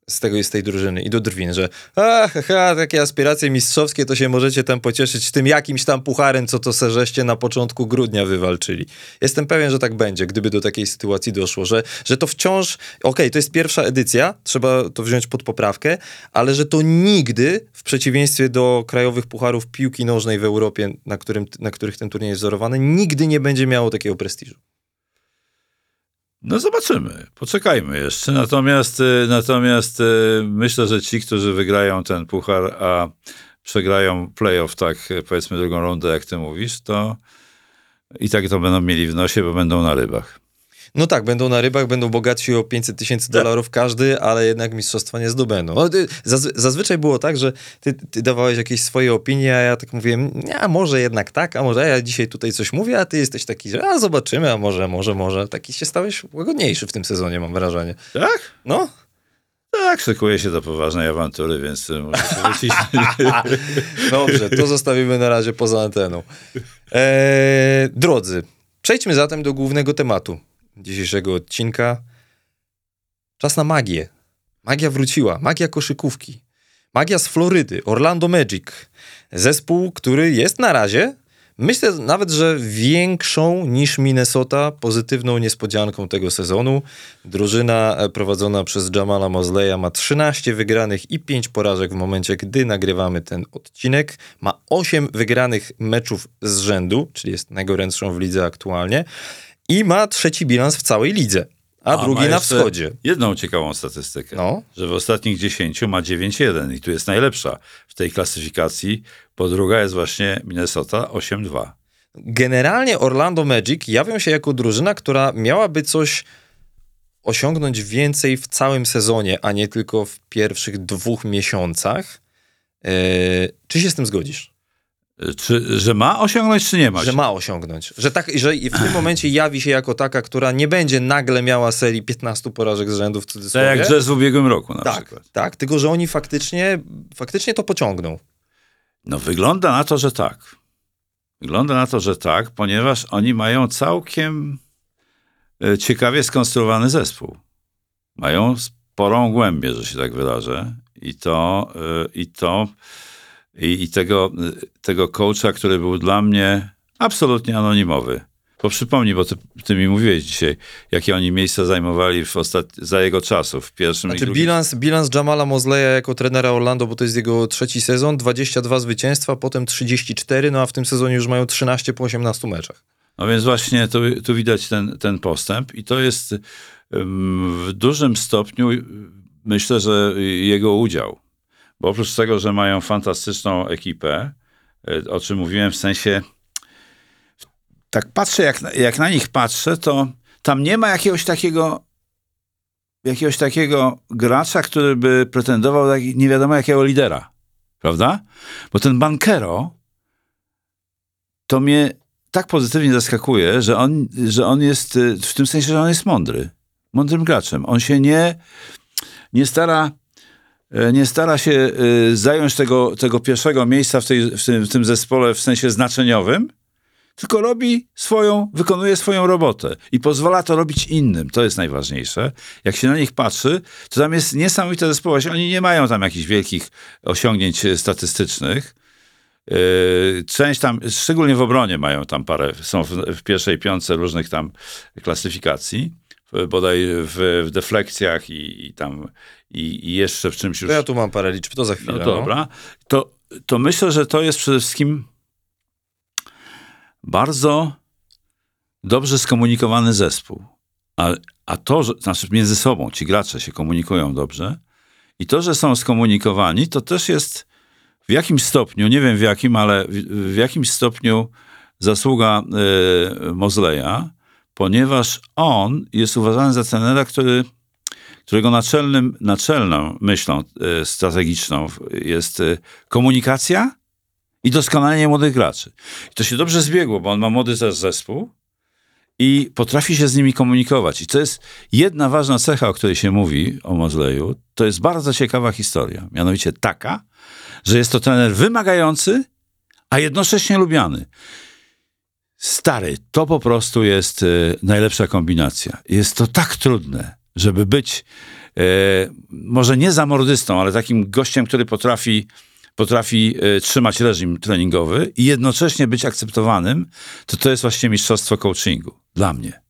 z tego z tej drużyny i do drwin, że a, ha, ha, takie aspiracje mistrzowskie, to się możecie tam pocieszyć tym jakimś tam pucharem, co to se żeście na początku grudnia wywalczyli. Jestem pewien, że tak będzie, gdyby do takiej sytuacji doszło, że, że to wciąż, okej, to jest pierwsza edycja, trzeba to wziąć pod poprawkę, ale że to nigdy, w przeciwieństwie do krajowych pucharów piłki nożnej w Europie, na, którym, na których ten turniej jest wzorowany, nigdy nie będzie miało takiego prestiżu. No zobaczymy, poczekajmy jeszcze. Natomiast, y, natomiast y, myślę, że ci, którzy wygrają ten puchar, a przegrają playoff, tak y, powiedzmy drugą rundę, jak ty mówisz, to i tak to będą mieli w nosie, bo będą na rybach. No tak, będą na rybach, będą bogatsi o 500 tysięcy dolarów każdy, ale jednak mistrzostwa nie zdobędą. No, zazwy- zazwyczaj było tak, że ty, ty dawałeś jakieś swoje opinie, a ja tak mówiłem, a może jednak tak, a może ja dzisiaj tutaj coś mówię, a ty jesteś taki, że a zobaczymy, a może, może, może. Taki się stałeś łagodniejszy w tym sezonie, mam wrażenie. Tak? No, Tak, szykuje się do poważnej awantury, więc może się wycisnąć. Dobrze, to zostawimy na razie poza anteną. Eee, drodzy, przejdźmy zatem do głównego tematu dzisiejszego odcinka. Czas na magię. Magia wróciła, magia koszykówki. Magia z Florydy, Orlando Magic. Zespół, który jest na razie, myślę nawet, że większą niż Minnesota pozytywną niespodzianką tego sezonu. Drużyna e, prowadzona przez Jamala Mosleya ma 13 wygranych i 5 porażek w momencie, gdy nagrywamy ten odcinek. Ma 8 wygranych meczów z rzędu, czyli jest najgorętszą w lidze aktualnie. I ma trzeci bilans w całej lidze, a, ma drugi na wschodzie. Jedną ciekawą statystykę, No. że w ostatnich 10 ma 9-1 i tu jest najlepsza w tej klasyfikacji, bo druga jest właśnie Minnesota 8-2. Generalnie Orlando Magic jawią się jako drużyna, która miałaby coś osiągnąć więcej w całym sezonie, a nie tylko w pierwszych dwóch miesiącach. Eee, czy się z tym zgodzisz? Czy, że ma osiągnąć, czy nie ma? że ma osiągnąć. Że, tak, że w tym momencie jawi się jako taka, która nie będzie nagle miała serii 15 porażek z rzędu w Tak cudzysłowie. jak Jazz w ubiegłym roku na tak, przykład. tak, tylko że oni faktycznie, faktycznie to pociągną. No wygląda na to, że tak. Wygląda na to, że tak, ponieważ oni mają całkiem e, ciekawie skonstruowany zespół. Mają sporą głębię, że się tak wyrażę. I to, e, i to, i, i tego, tego coacha, który był dla mnie absolutnie anonimowy. Bo przypomnij, bo ty, ty mi mówiłeś dzisiaj, jakie oni miejsca zajmowali w ostat... za jego czasów, w pierwszym i Znaczy drugim. bilans, bilans Jamala Mosleya jako trenera Orlando, bo to jest jego trzeci sezon, 22 zwycięstwa, potem 34, no a w tym sezonie już mają 13 po 18 meczach. No więc właśnie tu, tu widać ten, ten postęp i to jest w dużym stopniu myślę, że jego udział. Bo oprócz tego, że mają fantastyczną ekipę, y, o czym mówiłem w sensie tak patrzę, jak, jak na nich patrzę, to tam nie ma jakiegoś takiego jakiegoś takiego gracza, który by pretendował do nie wiadomo jakiego lidera. Prawda? Bo ten Bankero to mnie tak pozytywnie zaskakuje, że on, że on jest y, w tym sensie, że on jest mądry. Mądrym graczem. On się nie, nie stara e, nie stara się y, zająć tego, tego pierwszego miejsca w, tej, w, tym, w tym zespole w sensie znaczeniowym, tylko robi swoją, wykonuje swoją robotę i pozwala to robić innym. To jest najważniejsze. Jak się na nich patrzy, to tam jest niesamowita zespołowość. Oni nie mają tam jakichś wielkich osiągnięć e, statystycznych. Część tam, szczególnie w obronie mają tam parę, są w, pierwszej piątce różnych tam klasyfikacji, bodaj w, w deflekcjach i, i tam i, i jeszcze w czymś już. Ja tu mam parę liczb, to za chwilę. No dobra. To, to myślę, że to jest przede wszystkim bardzo dobrze skomunikowany zespół. A, a to, że, znaczy między sobą ci gracze się komunikują dobrze i to, że są skomunikowani, to też jest w jakimś stopniu, nie wiem w jakim, ale w, w jakimś stopniu zasługa y, ponieważ on jest uważany za trenera, który którego naczelnym, naczelną myślą e, strategiczną jest e, komunikacja i doskonalenie młodych graczy. I to się dobrze zbiegło, bo on ma młody zespół i potrafi się z nimi komunikować. I to jest jedna ważna cecha, o której się mówi o Mozleju. To jest bardzo ciekawa historia. Mianowicie taka, że jest to trener wymagający, a jednocześnie lubiany. Stary, to po prostu jest e, najlepsza kombinacja. Jest to tak trudne, żeby być e, może nie zamordystą, ale takim gościem, który potrafi, potrafi e, trzymać reżim treningowy i jednocześnie być akceptowanym, to to jest właśnie mistrzostwo coachingu dla mnie.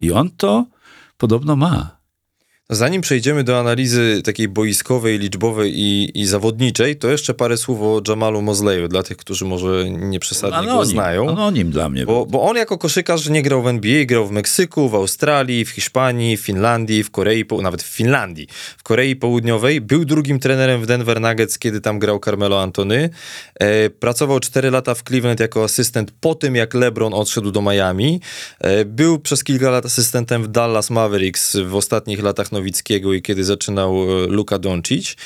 I on to podobno ma. Zanim przejdziemy do analizy takiej boiskowej, liczbowej i, i zawodniczej, to jeszcze parę słów o Jamalu Mosleyu, dla tych, którzy może nie przesadnie go znają. anonim dla mnie. Bo, bo on jako koszykarz nie grał w NBA, grał w Meksyku, w Australii, w Hiszpanii, w Finlandii, w Korei, nawet w Finlandii, w Korei Południowej. Był drugim trenerem w Denver Nuggets, kiedy tam grał Carmelo Antony. E, pracował 4 lata w Cleveland jako asystent po tym, jak LeBron odszedł do Miami. E, był przez kilka lat asystentem w Dallas Mavericks w ostatnich latach Nowickiego i kiedy zaczynał e, Luka Doncic.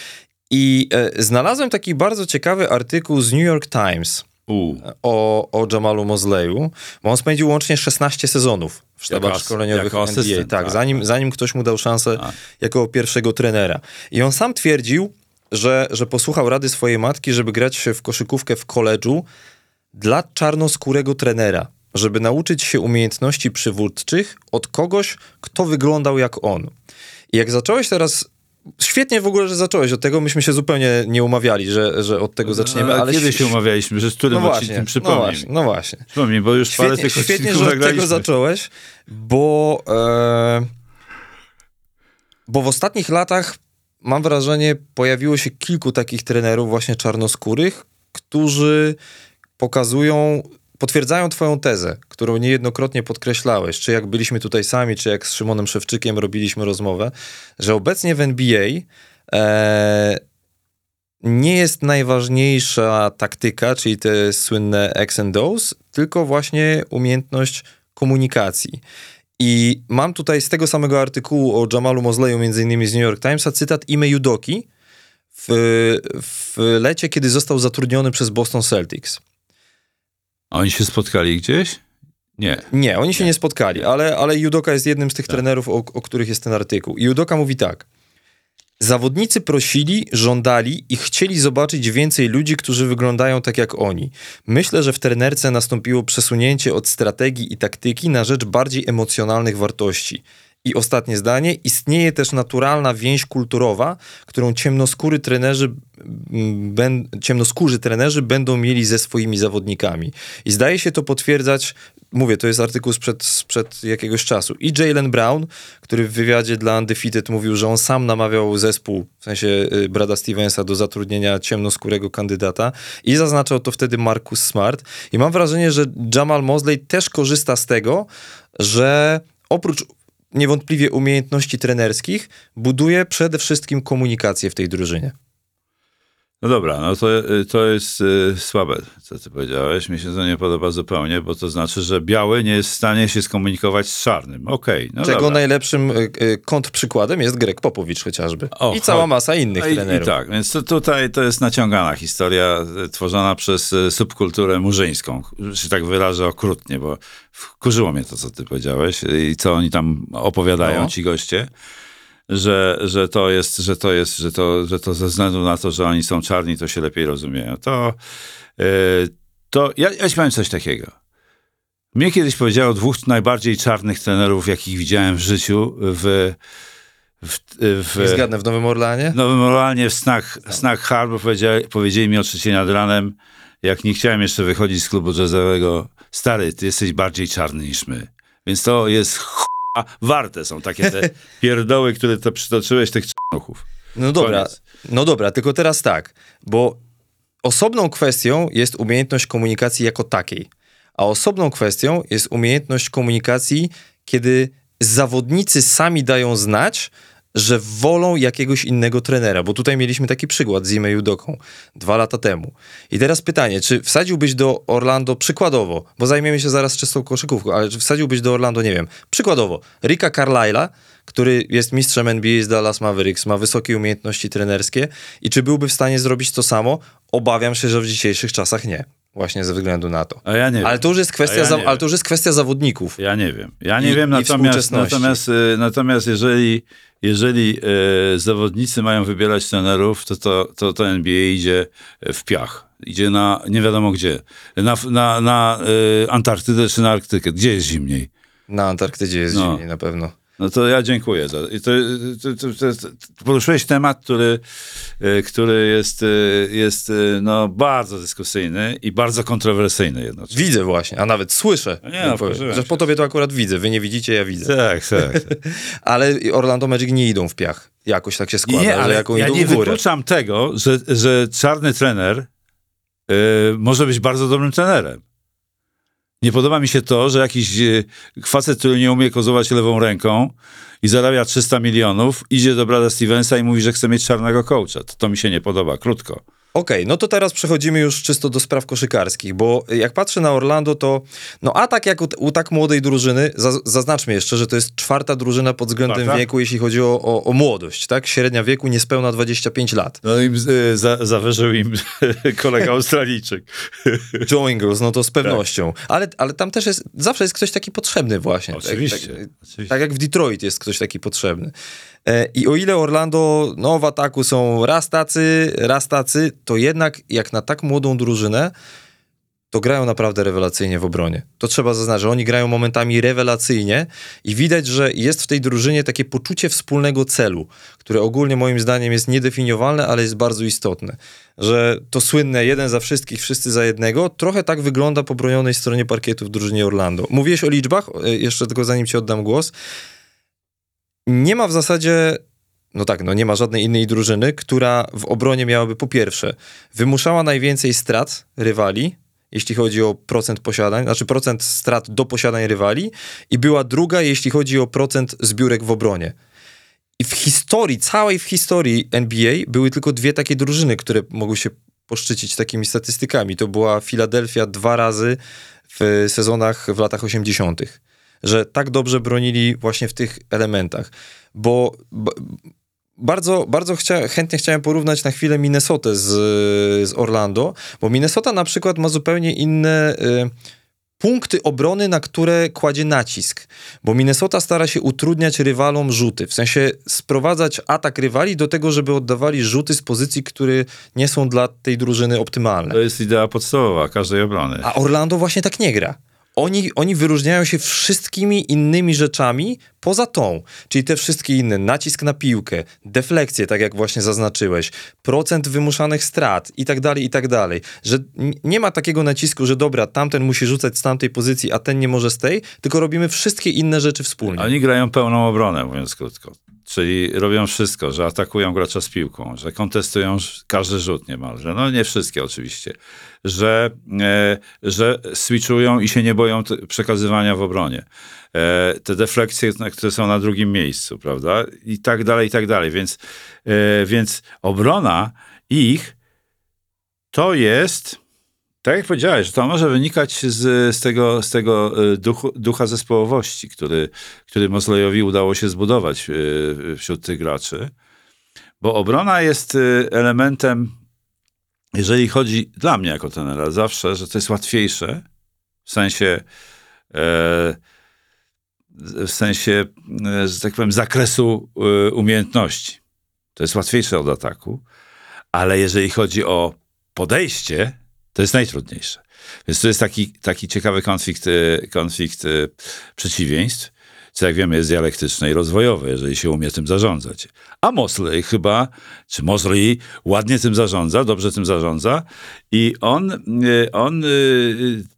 I e, znalazłem taki bardzo ciekawy artykuł z New York Times U, o, o Jamalu Mosleyu, bo on spędził łącznie 16 sezonów w sztabach Jako szkoleniowych jako NBA. tak, tak, zanim, zanim ktoś mu dał szansę jako pierwszego trenera. I on sam twierdził, że, że posłuchał rady swojej matki, żeby grać się w koszykówkę w koledżu dla czarnoskórego trenera, żeby nauczyć się umiejętności przywódczych od kogoś, kto wyglądał jak on. I jak zacząłeś teraz Świetnie w ogóle, że zacząłeś od tego. Myśmy się zupełnie nie umawiali, że, że od tego zaczniemy, A ale kiedy się umawialiśmy, że z którym no odcinkiem właśnie, no przypomnij właśnie, mi. no właśnie. Przypomnij, bo już parę Świetnie, tych świetnie że od tego zacząłeś, bo, e, bo w ostatnich latach mam wrażenie, pojawiło się kilku takich trenerów właśnie czarnoskórych, którzy pokazują, potwierdzają twoją tezę, którą niejednokrotnie podkreślałeś, czy jak byliśmy tutaj sami, czy jak z Szymonem Szewczykiem robiliśmy rozmowę, że obecnie w NBA e, nie jest najważniejsza taktyka, czyli te słynne X and O's, tylko właśnie umiejętność komunikacji. I mam tutaj z tego samego artykułu o Jamalu Mosleyu, między innymi z New York Timesa, cytat Ime Judoki, w, w lecie, kiedy został zatrudniony przez Boston Celtics. A oni się spotkali gdzieś? Nie. Nie, oni się nie, spotkali, ale, ale Judoka jest jednym z tych trenerów, o, o których jest ten artykuł. I Judoka mówi tak. Zawodnicy prosili, żądali i chcieli zobaczyć więcej ludzi, którzy wyglądają tak jak oni. Myślę, że w trenerce nastąpiło przesunięcie od strategii i taktyki na rzecz bardziej emocjonalnych wartości. I ostatnie zdanie, istnieje też naturalna więź kulturowa, którą ciemnoskóry trenerzy, ben, ciemnoskórzy trenerzy będą mieli ze swoimi zawodnikami. I zdaje się to potwierdzać, mówię, to jest artykuł sprzed, sprzed jakiegoś czasu. I Jalen Brown, który w wywiadzie dla Undefeated mówił, że on sam namawiał zespół, w sensie y, Brada Stevensa, do zatrudnienia ciemnoskórego kandydata i zaznaczał to wtedy Marcus Smart. I mam wrażenie, że Jamal Mosley też korzysta z tego, że oprócz niewątpliwie umiejętności trenerskich, buduje przede wszystkim komunikację w tej drużynie. No dobra, no to, to jest y, słabe, co ty powiedziałeś. Mi się to nie podoba zupełnie, bo to znaczy, że biały nie jest w stanie się skomunikować z czarnym. Okej, okay, no Czego dobra. najlepszym y, y, kontrprzykładem jest Greg Popowicz chociażby. O, I cała masa innych i, trenerów. I tak, więc to, tutaj to jest naciągana historia y, tworzona przez y, subkulturę murzyńską. Że tak wyrażę okrutnie, bo wkurzyło mnie to, co ty powiedziałeś i co oni tam opowiadają, no. ci goście że, że to jest, że to jest, że to, że to ze względu na to, że oni są czarni, to się lepiej rozumieją. To, yy, to ja, ja coś takiego. Mnie kiedyś powiedziało dwóch najbardziej czarnych trenerów, jakich widziałem w życiu w w, w, Nie zgadnę, w Nowym Orlanie? W Nowym Orlanie, w Snag, Snag Harbor powiedzieli, powiedzieli mi o trzeciej nad ranem, jak nie chciałem jeszcze wychodzić z klubu jazzowego, stary, ty jesteś bardziej czarny niż my. Więc to jest a warte są takie te pierdoły, które to przytoczyłeś, tych czarnuchów. No dobra, Koniec. no dobra, tylko teraz tak, bo osobną kwestią jest umiejętność komunikacji jako takiej, a osobną kwestią jest umiejętność komunikacji, kiedy zawodnicy sami dają znać, że wolą jakiegoś innego trenera, bo tutaj mieliśmy taki przykład z Ime Judoką dwa lata temu. I teraz pytanie, czy wsadziłbyś do Orlando przykładowo, bo zajmiemy się zaraz czystą koszykówką, ale czy wsadziłbyś do Orlando, nie wiem, przykładowo Ricka Carlyle'a, który jest mistrzem NBA z Dallas Mavericks, ma wysokie umiejętności trenerskie i czy byłby w stanie zrobić to samo? Obawiam się, że w dzisiejszych czasach nie. Właśnie ze względu na to. Ja nie ale to już jest kwestia, ja za, ale to już jest kwestia zawodników. Ja nie wiem. Ja nie I, wiem, natomiast, natomiast, y, natomiast jeżeli jeżeli e, zawodnicy mają wybierać trenerów, to, to, to, to NBA idzie w piach. Idzie na nie wiadomo gdzie. Na, na, na e, Antarktydę czy na Arktykę. Gdzie jest zimniej? Na Antarktydzie jest no. zimniej na pewno. No to ja dziękuję. Za, i to, to, to, poruszyłeś temat, który, e, który jest, e, jest e, no, bardzo dyskusyjny i bardzo kontrowersyjny jednocześnie. Widzę właśnie, a nawet słyszę. No nie, no, że po tobie to akurat widzę. Wy nie widzicie, ja widzę. Tak, tak. tak. ale Orlando Magic nie idą w piach. Jakoś tak się składa, nie, ale jaką ja idą nie w górę. wykluczam tego, że, że czarny trener może być bardzo dobrym trenerem. Nie podoba mi się to, że jakiś e, facet, który nie umie kozować lewą ręką i zarabia 300 milionów, idzie do Brada Stevensa i mówi, że chce mieć czarnego coacha. To, to mi się nie podoba, krótko. Okej, okay, no to teraz przechodzimy już czysto do spraw koszykarskich, bo jak patrzę na Orlando, to no a tak jak u, u tak młodej drużyny, zaznaczmy jeszcze, że to jest czwarta drużyna pod względem tak, wieku, jeśli chodzi o, o, o, młodość, tak? Średnia wieku niespełna 25 lat. No im y, za, zawyżył im kolega Australijczyk. Joe Ingles, no to z pewnością. Tak. Ale, ale tam też jest, zawsze jest ktoś taki potrzebny właśnie. Oczywiście. Tak, tak, oczywiście. tak jak w Detroit jest ktoś taki potrzebny. E, I o ile Orlando no, w ataku są raz tacy, raz tacy, to jednak jak na tak młodą drużynę, to grają naprawdę rewelacyjnie w obronie. To trzeba zaznaczyć, że oni grają momentami rewelacyjnie i widać, że jest w tej drużynie takie poczucie wspólnego celu, które ogólnie moim zdaniem jest niedefiniowalne, ale jest bardzo istotne. Że to słynne jeden za wszystkich, wszyscy za jednego, trochę tak wygląda po bronionej stronie parkietu w drużynie Orlando. Mówiłeś o liczbach, e, jeszcze tylko zanim ci oddam głos nie ma w zasadzie no tak, no nie ma żadnej innej drużyny, która w obronie miałaby po pierwsze wymuszała najwięcej strat rywali, jeśli chodzi o procent posiadań, znaczy procent strat do posiadań rywali i była druga, jeśli chodzi o procent zbiórek w obronie. I w historii, całej w historii NBA były tylko dwie takie drużyny, które mogły się poszczycić takimi statystykami. To była Filadelfia dwa razy w sezonach w latach 80 że tak dobrze bronili właśnie w tych elementach. Bo, bardzo, bardzo chcia, chętnie chciałem porównać na chwilę Minnesotę z, z Orlando, bo Minnesota na przykład ma zupełnie inne y, punkty obrony, na które kładzie nacisk. Bo Minnesota stara się utrudniać rywalom rzuty, w sensie sprowadzać atak rywali do tego, żeby oddawali rzuty z pozycji, które nie są dla tej drużyny optymalne. To jest idea podstawowa każdej obrony. A Orlando właśnie tak nie gra. Oni, oni wyróżniają się wszystkimi innymi rzeczami poza tą, czyli te wszystkie inne, nacisk na piłkę, deflekcje, tak jak właśnie zaznaczyłeś, procent wymuszanych strat i tak dalej, i tak dalej, że nie ma takiego nacisku, że dobra, tamten musi rzucać z tamtej pozycji, a ten nie może z tej, tylko robimy wszystkie inne rzeczy wspólnie. Oni grają pełną obronę, mówiąc krótko. Czyli robią wszystko, że atakują gracza z piłką, że kontestują każdy rzut niemalże. No nie wszystkie oczywiście. Że, e, że switchują i się nie boją przekazywania w obronie. E, te defleksje, na- które są na drugim miejscu, prawda? I tak dalej, i tak dalej. Więc, e, więc obrona ich to jest tak jak powiedziałeś, to może wynikać z, z tego, z tego y, duchu, ducha zespołowości, który, który Mosleyowi udało się zbudować wśród tych graczy. Bo obrona jest elementem, jeżeli chodzi dla mnie jako trenera, zawsze, że to jest łatwiejsze w sensie e, w sensie, e, że tak powiem, zakresu e, umiejętności. To jest łatwiejsze od ataku, ale jeżeli chodzi o podejście, to jest najtrudniejsze. Więc to jest taki, taki ciekawy konflikt, e, konflikt przeciwieństw, co jak wiemy jest dialektyczne i rozwojowe, jeżeli się umie tym zarządzać. A Mosley chyba, czy Mosley ładnie tym zarządza, dobrze tym zarządza i on, e, on e,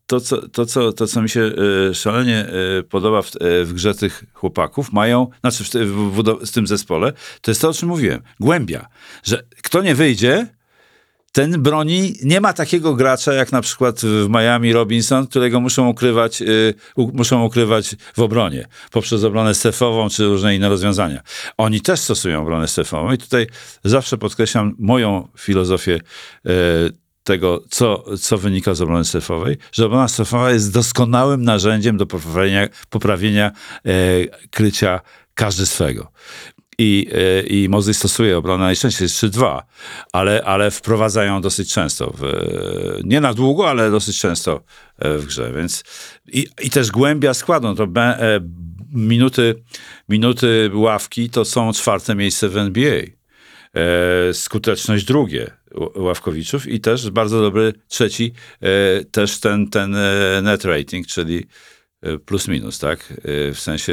to, co, to, co, to, co mi się szalenie podoba w, w grze tych chłopaków, mają, znaczy w, w, w tym zespole, to jest to, o czym mówiłem. Głębia. Że kto nie wyjdzie, ten broni, nie ma takiego gracza jak na przykład w Miami Robinson, którego muszą ukrywać, y, u, muszą ukrywać w obronie, poprzez obronę strefową czy różne inne rozwiązania. Oni też stosują obronę strefową i tutaj zawsze podkreślam moją filozofię y, tego, co, co wynika z obrony strefowej, że obrona strefowa jest doskonałym narzędziem do poprawienia, poprawienia e, krycia każdy swego. I, e, i Mosley stosuje obronę najczęściej jest 3-2, ale, ale wprowadzają dosyć często. W, nie na długo, ale dosyć często e, w grze. Więc i, i też głębia składu. No To be, e, minuty, minuty ławki to są czwarte miejsce w NBA. E, skuteczność drugie ławkowiczów i też bardzo dobry trzeci, e, też ten, ten e, net rating, czyli e, plus minus, tak? E, w sensie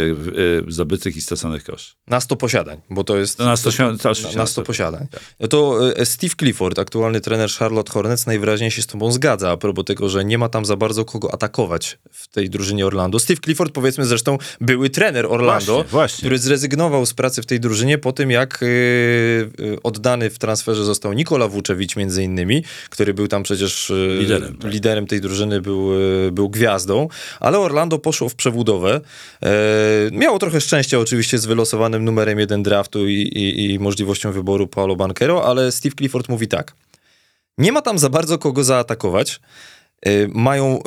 e, zdobytych i straconych kosz. Na 100 posiadań, bo to jest... To na 100 się- to na, oczywiście na na 100 100 posiadań. To e, Steve Clifford, aktualny trener Charlotte Hornets, najwyraźniej się z tobą zgadza a propos tego, że nie ma tam za bardzo kogo atakować w tej drużynie Orlando. Steve Clifford, powiedzmy zresztą, były trener Orlando, Właśnie, właśnie. który zrezygnował z pracy w tej drużynie po tym, jak e, e, oddany w transferze został Nikola Vucevic między innymi, który był tam przecież e, Liderem, tak. liderem tej drużyny, był, e, był gwiazdą, ale Orlando poszło w przebudowę. E, miało trochę szczęścia oczywiście z wylosowanym numerem jeden draftu i, i, i możliwością wyboru Paolo Banquero, ale Steve Clifford mówi tak. Nie ma tam za bardzo kogo zaatakować. E, mają e,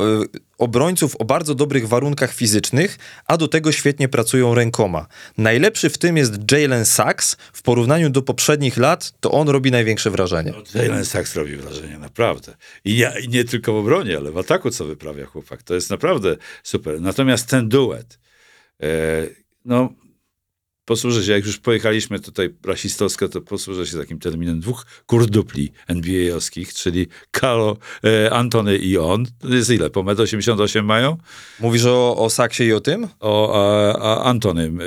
obrońców o bardzo dobrych warunkach fizycznych, a do tego świetnie pracują rękoma. Najlepszy w tym jest Jalen Sachs. W porównaniu do poprzednich lat, to on robi największe wrażenie. Jalen Sachs robi wrażenie, naprawdę. I, I nie tylko w obronie, ale w ataku, co wyprawia chłopak. To jest naprawdę super. Natomiast ten duet, e, no, posłużę się, jak już pojechaliśmy tutaj rasistowsko, to posłużę się takim terminem dwóch kurdupli NBA-owskich, czyli Carlo, e, Antony i on. To jest ile? Po 1,88 m mają? Mówisz o, o Saksie i o tym? O, a, a Antonym, e,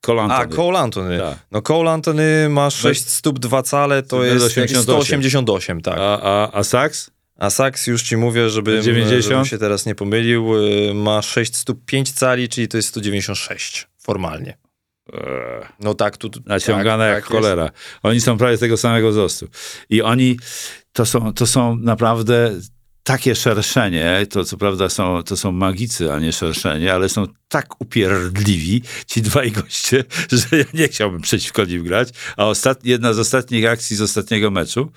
Cole A, Antony. Cole Antony. Tak. No Cole Antony ma 6 stóp 2 cale, to jest jakieś 188. 188, tak. A, a, a Sachs? A Saks już ci mówię, żebym, 90? żebym się teraz nie pomylił, y, ma 6 stóp 5 cali, czyli to jest 196 formalnie. Eee. No tak, tu... tu naciągane tak, jak tak jest. cholera. Oni są prawie tego samego wzrostu. I oni, to są, to są naprawdę takie szerszenie, to co prawda są, to są magicy, a nie szerszenie, ale są tak upierdliwi, ci dwaj goście, że ja nie chciałbym przeciwko nim grać. A ostat, jedna z ostatnich akcji z ostatniego meczu,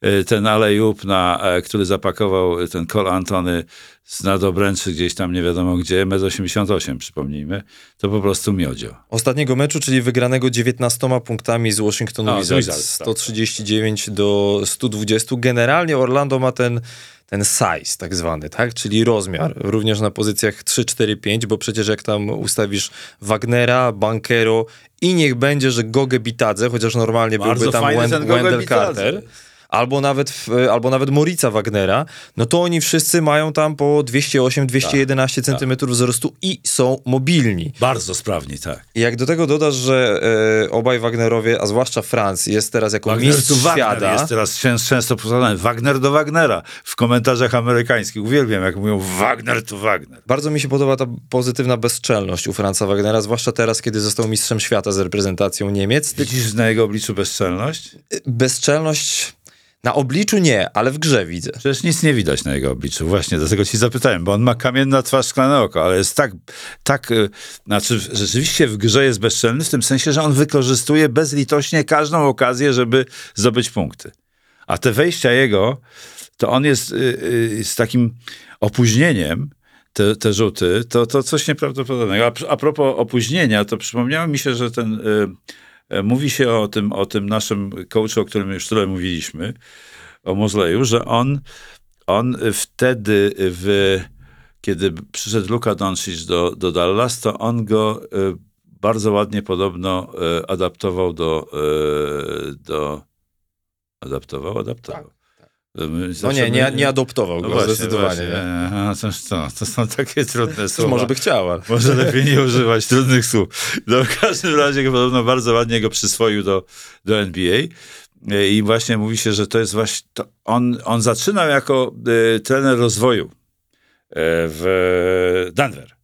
e, ten alejub, na, e, który zapakował ten Col Antony z nadobręczy gdzieś tam nie wiadomo gdzie, 1,88 m przypomnijmy, to po prostu miodzio. Ostatniego meczu, czyli wygranego 19 punktami z Washingtonu A, z Wizards, Wizards, tak. 139 do 120. Generalnie Orlando ma ten, ten size tak zwany, tak? czyli rozmiar, również na pozycjach 3, 4, 5, bo przecież jak tam ustawisz Wagnera, Bankero i niech będzie, że Gogę Bitadze, chociaż normalnie Bardzo byłby tam fajny Wen- ten Goge Wendell Bitadze. Albo nawet, w, albo nawet Morica Wagnera, no to oni wszyscy mają tam po 208-211 Tak, cm wzrostu i są mobilni. Bardzo sprawni, tak. I Jak do tego dodasz, że e, obaj Wagnerowie, a zwłaszcza Franz, jest teraz jako Wagner mistrz Wagner świata. jest teraz często, powtarzany. Wagner do Wagnera w komentarzach amerykańskich. Uwielbiam, jak mówią Wagner to Wagner. Bardzo mi się podoba ta pozytywna bezczelność u Franza Wagnera, zwłaszcza teraz, kiedy został mistrzem świata z reprezentacją Niemiec. Widzisz na jego obliczu bezczelność? Bezczelność na obliczu nie, ale w grze widzę. Przecież nic nie widać na jego obliczu. Właśnie, dlatego ci zapytałem, bo on ma kamienna twarz, szklane oko, ale jest tak, tak, y, znaczy rzeczywiście w grze jest bezczelny w tym sensie, że on wykorzystuje bezlitośnie każdą okazję, żeby zdobyć punkty. A te wejścia jego, to on jest y, y, z takim opóźnieniem, te, te rzuty, to, to coś nieprawdopodobnego. A, a propos opóźnienia, to przypomniało mi się, że ten, y, mówi się o tym, o tym naszym coachu, o którym już tyle mówiliśmy, o Mozleju, że on, on wtedy, w, kiedy przyszedł Luka Doncic do, do Dallas, to on go y, bardzo ładnie podobno y, adaptował do, do adaptował, adaptował. Y, No nie, nie, nie adoptował no go, właśnie, zdecydowanie. właśnie. nie. Aha, to, są takie trudne słowa. może by chciał, ale... Może lepiej nie używać trudnych słów. No, w każdym razie podobno bardzo ładnie go przyswoił do, do NBA. E, I właśnie mówi się, że to jest właśnie. To on, on zaczynał jako e, trener rozwoju e, w Denver.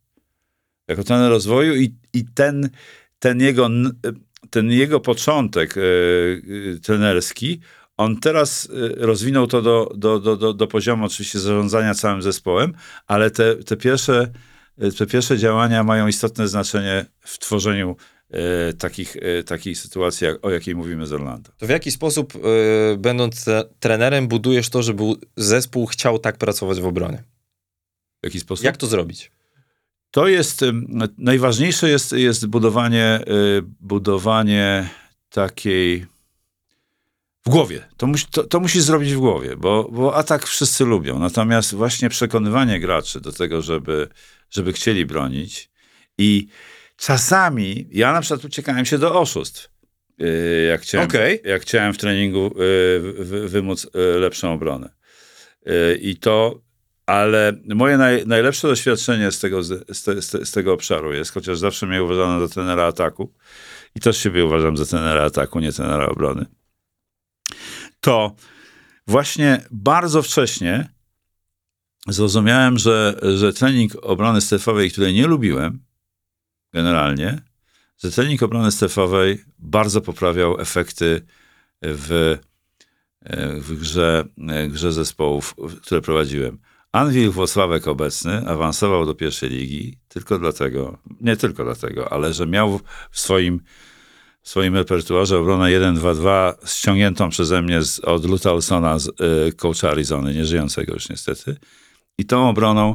Jako trener rozwoju i, i ten, ten, jego, n- ten jego początek e, e, trenerski, on teraz e, rozwinął to do, do, do, do, do poziomu oczywiście zarządzania całym zespołem, ale te, te, pierwsze, e, te pierwsze działania mają istotne znaczenie w tworzeniu e, takich, e, takich sytuacji, jak, o jakiej mówimy z Orlando. To w jaki sposób, y, będąc tre- trenerem, budujesz to, żeby zespół chciał tak pracować w obronie? W jaki sposób? Jak to zrobić? To jest, najważniejsze jest, jest budowanie, y, budowanie takiej w głowie. To, musi, to, to musi zrobić w głowie, bo, bo atak wszyscy lubią. Natomiast właśnie przekonywanie graczy do tego, żeby, żeby chcieli bronić i czasami, ja na przykład uciekałem się do oszustw. y, Jak chciałem, Okej. jak chciałem w treningu y, wy- wymóc y, lepszą obronę. I to, ale moje naj, najlepsze doświadczenie z tego, z, te- z tego obszaru jest, chociaż zawsze mnie uważano za trenera ataku i też siebie uważam za trenera ataku, nie trenera obrony, to właśnie bardzo wcześnie zrozumiałem, że, że trening obrony strefowej, której nie lubiłem generalnie, że trening obrony strefowej bardzo poprawiał efekty w, w grze, grze zespołów, które prowadziłem. Anwil Włocławek obecny awansował do pierwszej ligi tylko dlatego, nie tylko dlatego, ale że miał w swoim, w swoim repertuarze obronę 1-2-2 ściągniętą przeze mnie z, od Luta Olsona, z y, coacha Arizony, nieżyjącego już niestety. I tą obroną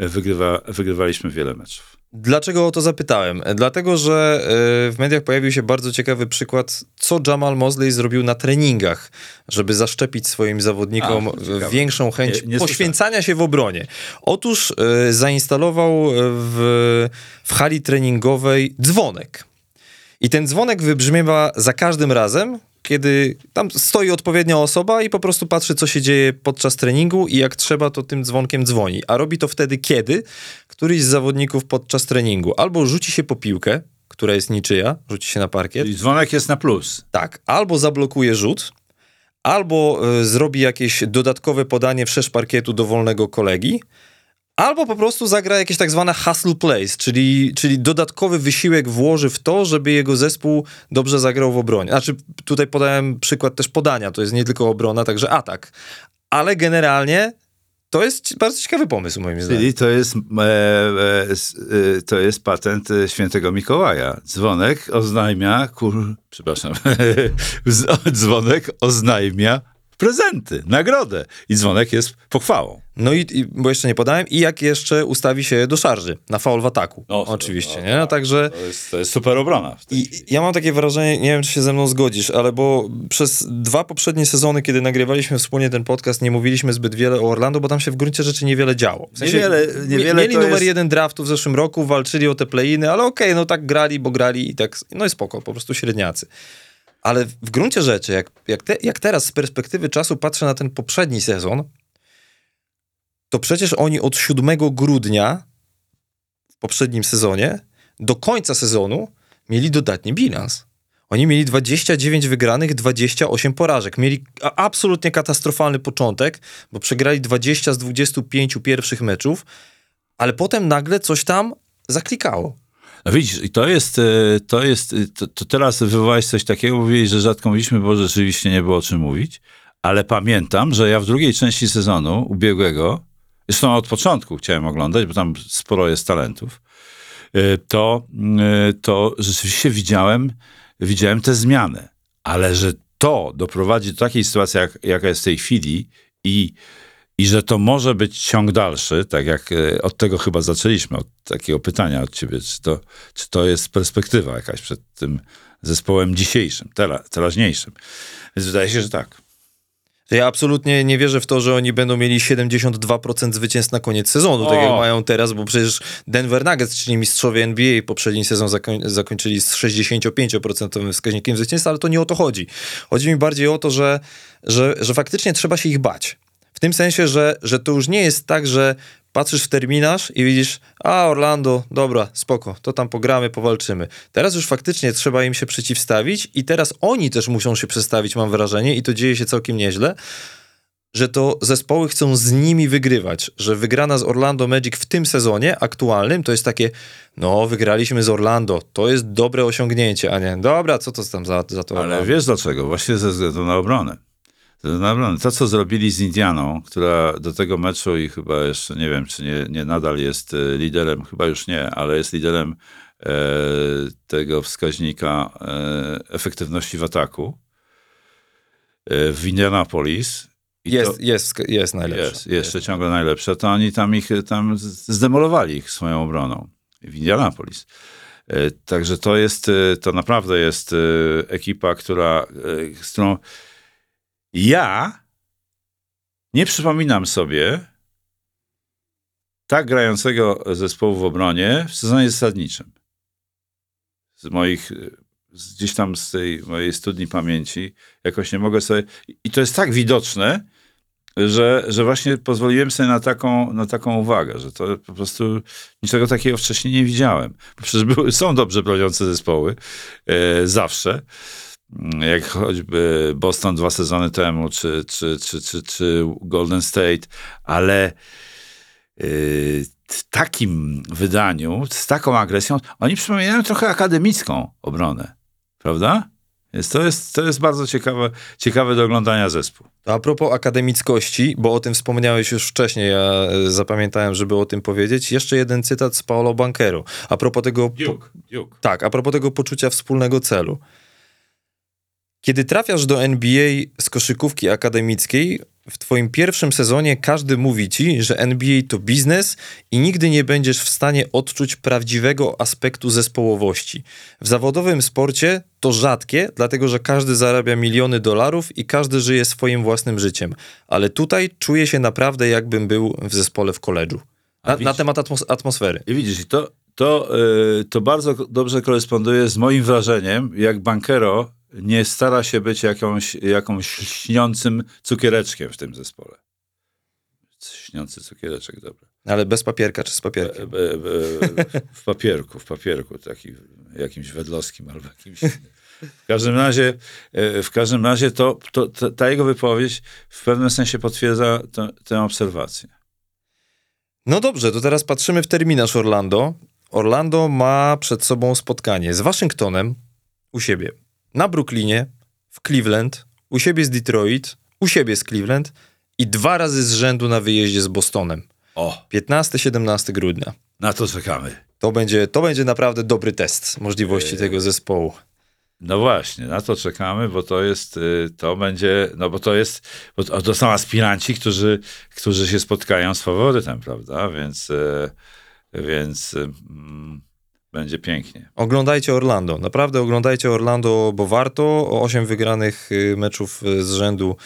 y, wygrywa, wygrywaliśmy wiele meczów. Dlaczego o to zapytałem? Dlatego, że y, w mediach pojawił się bardzo ciekawy przykład, co Jamal Mosley zrobił na treningach, żeby zaszczepić swoim zawodnikom A, większą chęć Nie- nie poświęcania się w obronie. Otóż y, zainstalował w, w hali treningowej dzwonek. I ten dzwonek wybrzmiewa za każdym razem, kiedy tam stoi odpowiednia osoba i po prostu patrzy, co się dzieje podczas treningu i jak trzeba, to tym dzwonkiem dzwoni. A robi to wtedy, kiedy? Któryś z zawodników podczas treningu. Albo rzuci się po piłkę, która jest niczyja, rzuci się na parkiet, I dzwonek jest na plus. tak, albo zablokuje rzut, albo y, zrobi jakieś dodatkowe podanie wszerz parkietu do wolnego kolegi, albo po prostu zagra jakieś tak zwane hustle plays, czyli, czyli dodatkowy wysiłek włoży w to, żeby jego zespół dobrze zagrał w obronie. Znaczy, tutaj podałem przykład też podania, to jest nie tylko obrona, także atak. Ale generalnie to jest bardzo ciekawy pomysł, moim zdaniem. Czyli to jest, e, e, e, to jest patent e, świętego Mikołaja. Dzwonek oznajmia, kur, przepraszam, dzwonek oznajmia prezenty, nagrodę. I dzwonek jest pochwałą. No i, i bo jeszcze nie podałem, i jak jeszcze ustawi się do szarży na faul w ataku. Oczywiście, nie? No, także To jest, to jest super obrona. i ja mam takie wrażenie, nie wiem, czy się ze mną zgodzisz, ale bo przez dwa poprzednie sezony, kiedy nagrywaliśmy wspólnie ten podcast, nie mówiliśmy zbyt wiele o Orlando, bo tam się w gruncie rzeczy niewiele działo. W Niewiele- mie- niewiele Mieli numer jest- jeden draftu w zeszłym roku, walczyli o te play-iny, ale okej, no tak grali, bo grali i tak, no i spoko, po prostu średniacy. Ale w gruncie rzeczy, jak, jak, te, jak teraz z perspektywy czasu patrzę na ten poprzedni sezon, to przecież oni od 7 grudnia w poprzednim sezonie do końca sezonu mieli dodatni bilans. Oni mieli 29 wygranych, 28 porażek. Mieli absolutnie katastrofalny początek, bo przegrali 20 z 25 pierwszych meczów, ale potem nagle coś tam zaklikało. No widzisz, i to jest, e, to jest, e, to, to teraz wywołałeś coś takiego, mówiłeś, że rzadko mówiliśmy, bo rzeczywiście nie było o czym mówić, ale pamiętam, że ja w drugiej części sezonu ubiegłego, zresztą od początku chciałem oglądać, bo tam sporo jest talentów, e, to, to rzeczywiście widziałem, widziałem te zmiany, ale że to doprowadzi do takiej sytuacji, jak, jaka jest w tej chwili i i że to może być ciąg dalszy, tak jak e, od tego chyba zaczęliśmy, od takiego pytania od ciebie, czy to, czy to jest perspektywa jakaś przed tym zespołem dzisiejszym, tera, teraźniejszym. Więc wydaje się, że tak. Ja absolutnie nie wierzę w to, że oni będą mieli 72% zwycięstw na koniec sezonu, tak O! jak mają teraz, bo przecież Denver Nuggets, czyli mistrzowie NBA, poprzedni sezon zakoń, zakończyli z 65% wskaźnikiem zwycięstwa, ale to nie o to chodzi. Chodzi mi bardziej o to, że, że, że faktycznie trzeba się ich bać. W tym sensie, że, że to już nie jest tak, że patrzysz w terminarz i widzisz, a Orlando, dobra, spoko, to tam pogramy, powalczymy. Teraz już faktycznie trzeba im się przeciwstawić i teraz oni też muszą się przestawić, mam wrażenie, i to dzieje się całkiem nieźle, że to zespoły chcą z nimi wygrywać, że wygrana z Orlando Magic w tym sezonie aktualnym to jest takie, no wygraliśmy z Orlando, to jest dobre osiągnięcie, a nie, dobra, co to tam za, za to Ale Orlando? wiesz dlaczego? Właśnie ze względu na obronę. To, co zrobili z Indianą, która do tego meczu i chyba jeszcze, nie wiem, czy nie, nie nadal jest e, liderem, chyba już nie, ale jest liderem e, tego wskaźnika e, efektywności w ataku e, w Indianapolis. Jest, to, jest, jest najlepsze. jest, jeszcze ciągle najlepsze, to oni tam ich tam z- zdemolowali ich swoją obroną w Indianapolis. E, Także to jest, e, to naprawdę jest e, ekipa, która, e, z którą ja nie przypominam sobie tak grającego zespołu w obronie w sezonie zasadniczym. Z moich, z gdzieś tam z tej mojej studni pamięci, jakoś nie mogę sobie... I to jest tak widoczne, że, że właśnie pozwoliłem sobie na taką, na taką uwagę, że to po prostu niczego takiego wcześniej nie widziałem. Przecież były, są dobrze broniące zespoły, e, zawsze. Jak choćby Boston dwa sezony temu, czy, czy, czy, czy, czy Golden State, ale y, w takim wydaniu, z taką agresją, oni przypominają trochę akademicką obronę, prawda? Więc to jest, to jest bardzo ciekawe, ciekawe do oglądania zespół. A propos akademickości, bo o tym wspomniałeś już wcześniej, ja e, zapamiętałem, żeby o tym powiedzieć, jeszcze jeden cytat z Paolo Banquero. A propos tego... Duke, Duke. Tak, a propos tego poczucia wspólnego celu. Kiedy trafiasz do NBA z koszykówki akademickiej, w twoim pierwszym sezonie każdy mówi ci, że NBA to biznes i nigdy nie będziesz w stanie odczuć prawdziwego aspektu zespołowości. W zawodowym sporcie to rzadkie, dlatego że każdy zarabia miliony dolarów i każdy żyje swoim własnym życiem. Ale tutaj czuję się naprawdę jakbym był w zespole w koledżu. Na, na temat atmos- atmosfery. I widzisz, to, to, y, to bardzo dobrze koresponduje z moim wrażeniem, jak bankero nie stara się być jakąś, jakąś śniącym cukiereczkiem w tym zespole. Śniący cukiereczek, dobra. Ale bez papierka czy z papierkiem? E, e, e, w papierku, w papierku, taki jakimś wedlowskim albo jakimś innym. W każdym razie, w każdym razie to, to, to, ta jego wypowiedź w pewnym sensie potwierdza tę- tę obserwację. No dobrze, to teraz patrzymy w terminarz Orlando. Orlando ma przed sobą spotkanie z Waszyngtonem u siebie, na Brooklynie, w Cleveland, u siebie z Detroit, u siebie z Cleveland i dwa razy z rzędu na wyjeździe z Bostonem. O, 15-17 grudnia. na to czekamy. To będzie, to będzie naprawdę dobry test możliwości tego zespołu. No właśnie, na to czekamy, bo to jest, y, to będzie, no bo to jest, bo to, to są aspiranci, którzy, którzy się spotkają z faworytem, prawda? Więc, y, więc y, mm, będzie pięknie. Oglądajcie Orlando. Naprawdę oglądajcie Orlando, bo warto. O 8 wygranych y, meczów y, z rzędu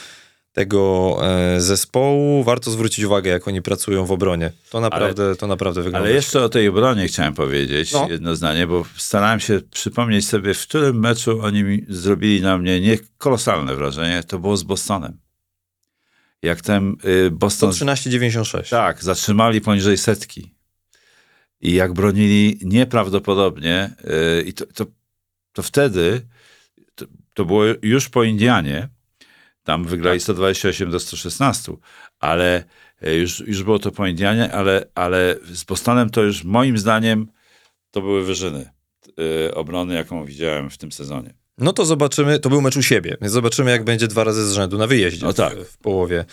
tego e, zespołu. Warto zwrócić uwagę, jak oni pracują w obronie. To naprawdę, to naprawdę wygląda. Ale jeszcze o tej obronie chciałem powiedzieć No. jedno zdanie, bo starałem się przypomnieć sobie, w którym meczu oni zrobili na mnie nie kolosalne wrażenie. To było z Bostonem. Jak ten y, Boston... 113,96. Tak, zatrzymali poniżej setki. I jak bronili nieprawdopodobnie, yy, i to, to, to wtedy, to, to było już po Indianie, tam wygrali 128 do 116, ale yy, już, już było to po Indianie, ale, ale z Bostonem to już moim zdaniem to były wyżyny yy, obrony, jaką widziałem w tym sezonie. No to zobaczymy, to był mecz u siebie, więc zobaczymy, jak będzie dwa razy z rzędu na wyjeździe. No tak. W, w połowie,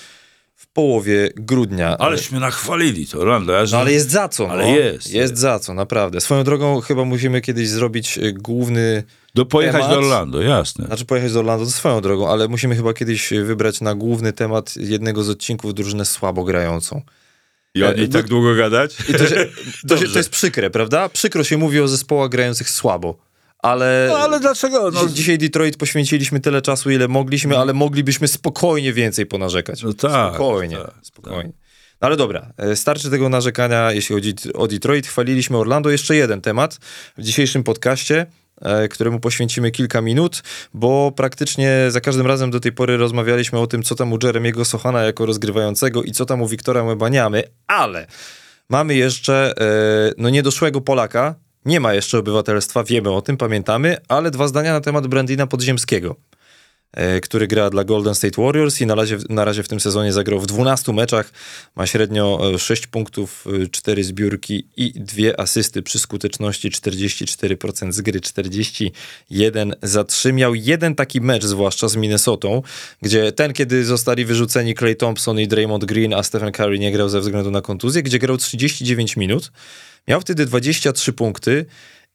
połowie grudnia. Aleśmy nachwalili to, że- No ale jest za co. Ale no. jest. Jest za co, naprawdę. Swoją drogą chyba musimy kiedyś zrobić y, główny, do, pojechać temat. do Orlando, jasne. znaczy pojechać do Orlando to swoją drogą, ale musimy chyba kiedyś y, wybrać na główny temat jednego z odcinków drużynę słabo grającą. I o niej e, tak długo gadać? I to, się, to, się, to jest przykre, prawda? Przykro się mówi o zespołach grających słabo. Ale, No ale dlaczego? No, Dzi- Dzisiaj Detroit poświęciliśmy tyle czasu, ile mogliśmy, ale moglibyśmy spokojnie więcej ponarzekać. No tak, Spokojnie, tak, spokojnie. No ale dobra, e, starczy tego narzekania, jeśli chodzi o Detroit. Chwaliliśmy Orlando. Jeszcze jeden temat w dzisiejszym podcaście, e, któremu poświęcimy kilka minut, bo praktycznie za każdym razem do tej pory rozmawialiśmy o tym, co tam u Jeremiego Sochana jako rozgrywającego i co tam u Wiktora Łebaniamy, ale mamy jeszcze e, no niedoszłego Polaka, nie ma jeszcze obywatelstwa, wiemy o tym, pamiętamy, ale dwa zdania na temat Brandina Podziemskiego który gra dla Golden State Warriors i na razie, na razie w tym sezonie zagrał w 12 meczach. Ma średnio e, 6 punktów, 4 zbiórki i 2 asysty przy skuteczności 44% z gry, 41 za 3. Miał jeden taki mecz, zwłaszcza z Minnesotą, gdzie ten, kiedy zostali wyrzuceni Clay Thompson i Draymond Green, a Stephen Curry nie grał ze względu na kontuzję, gdzie grał 39 minut. Miał wtedy 23 punkty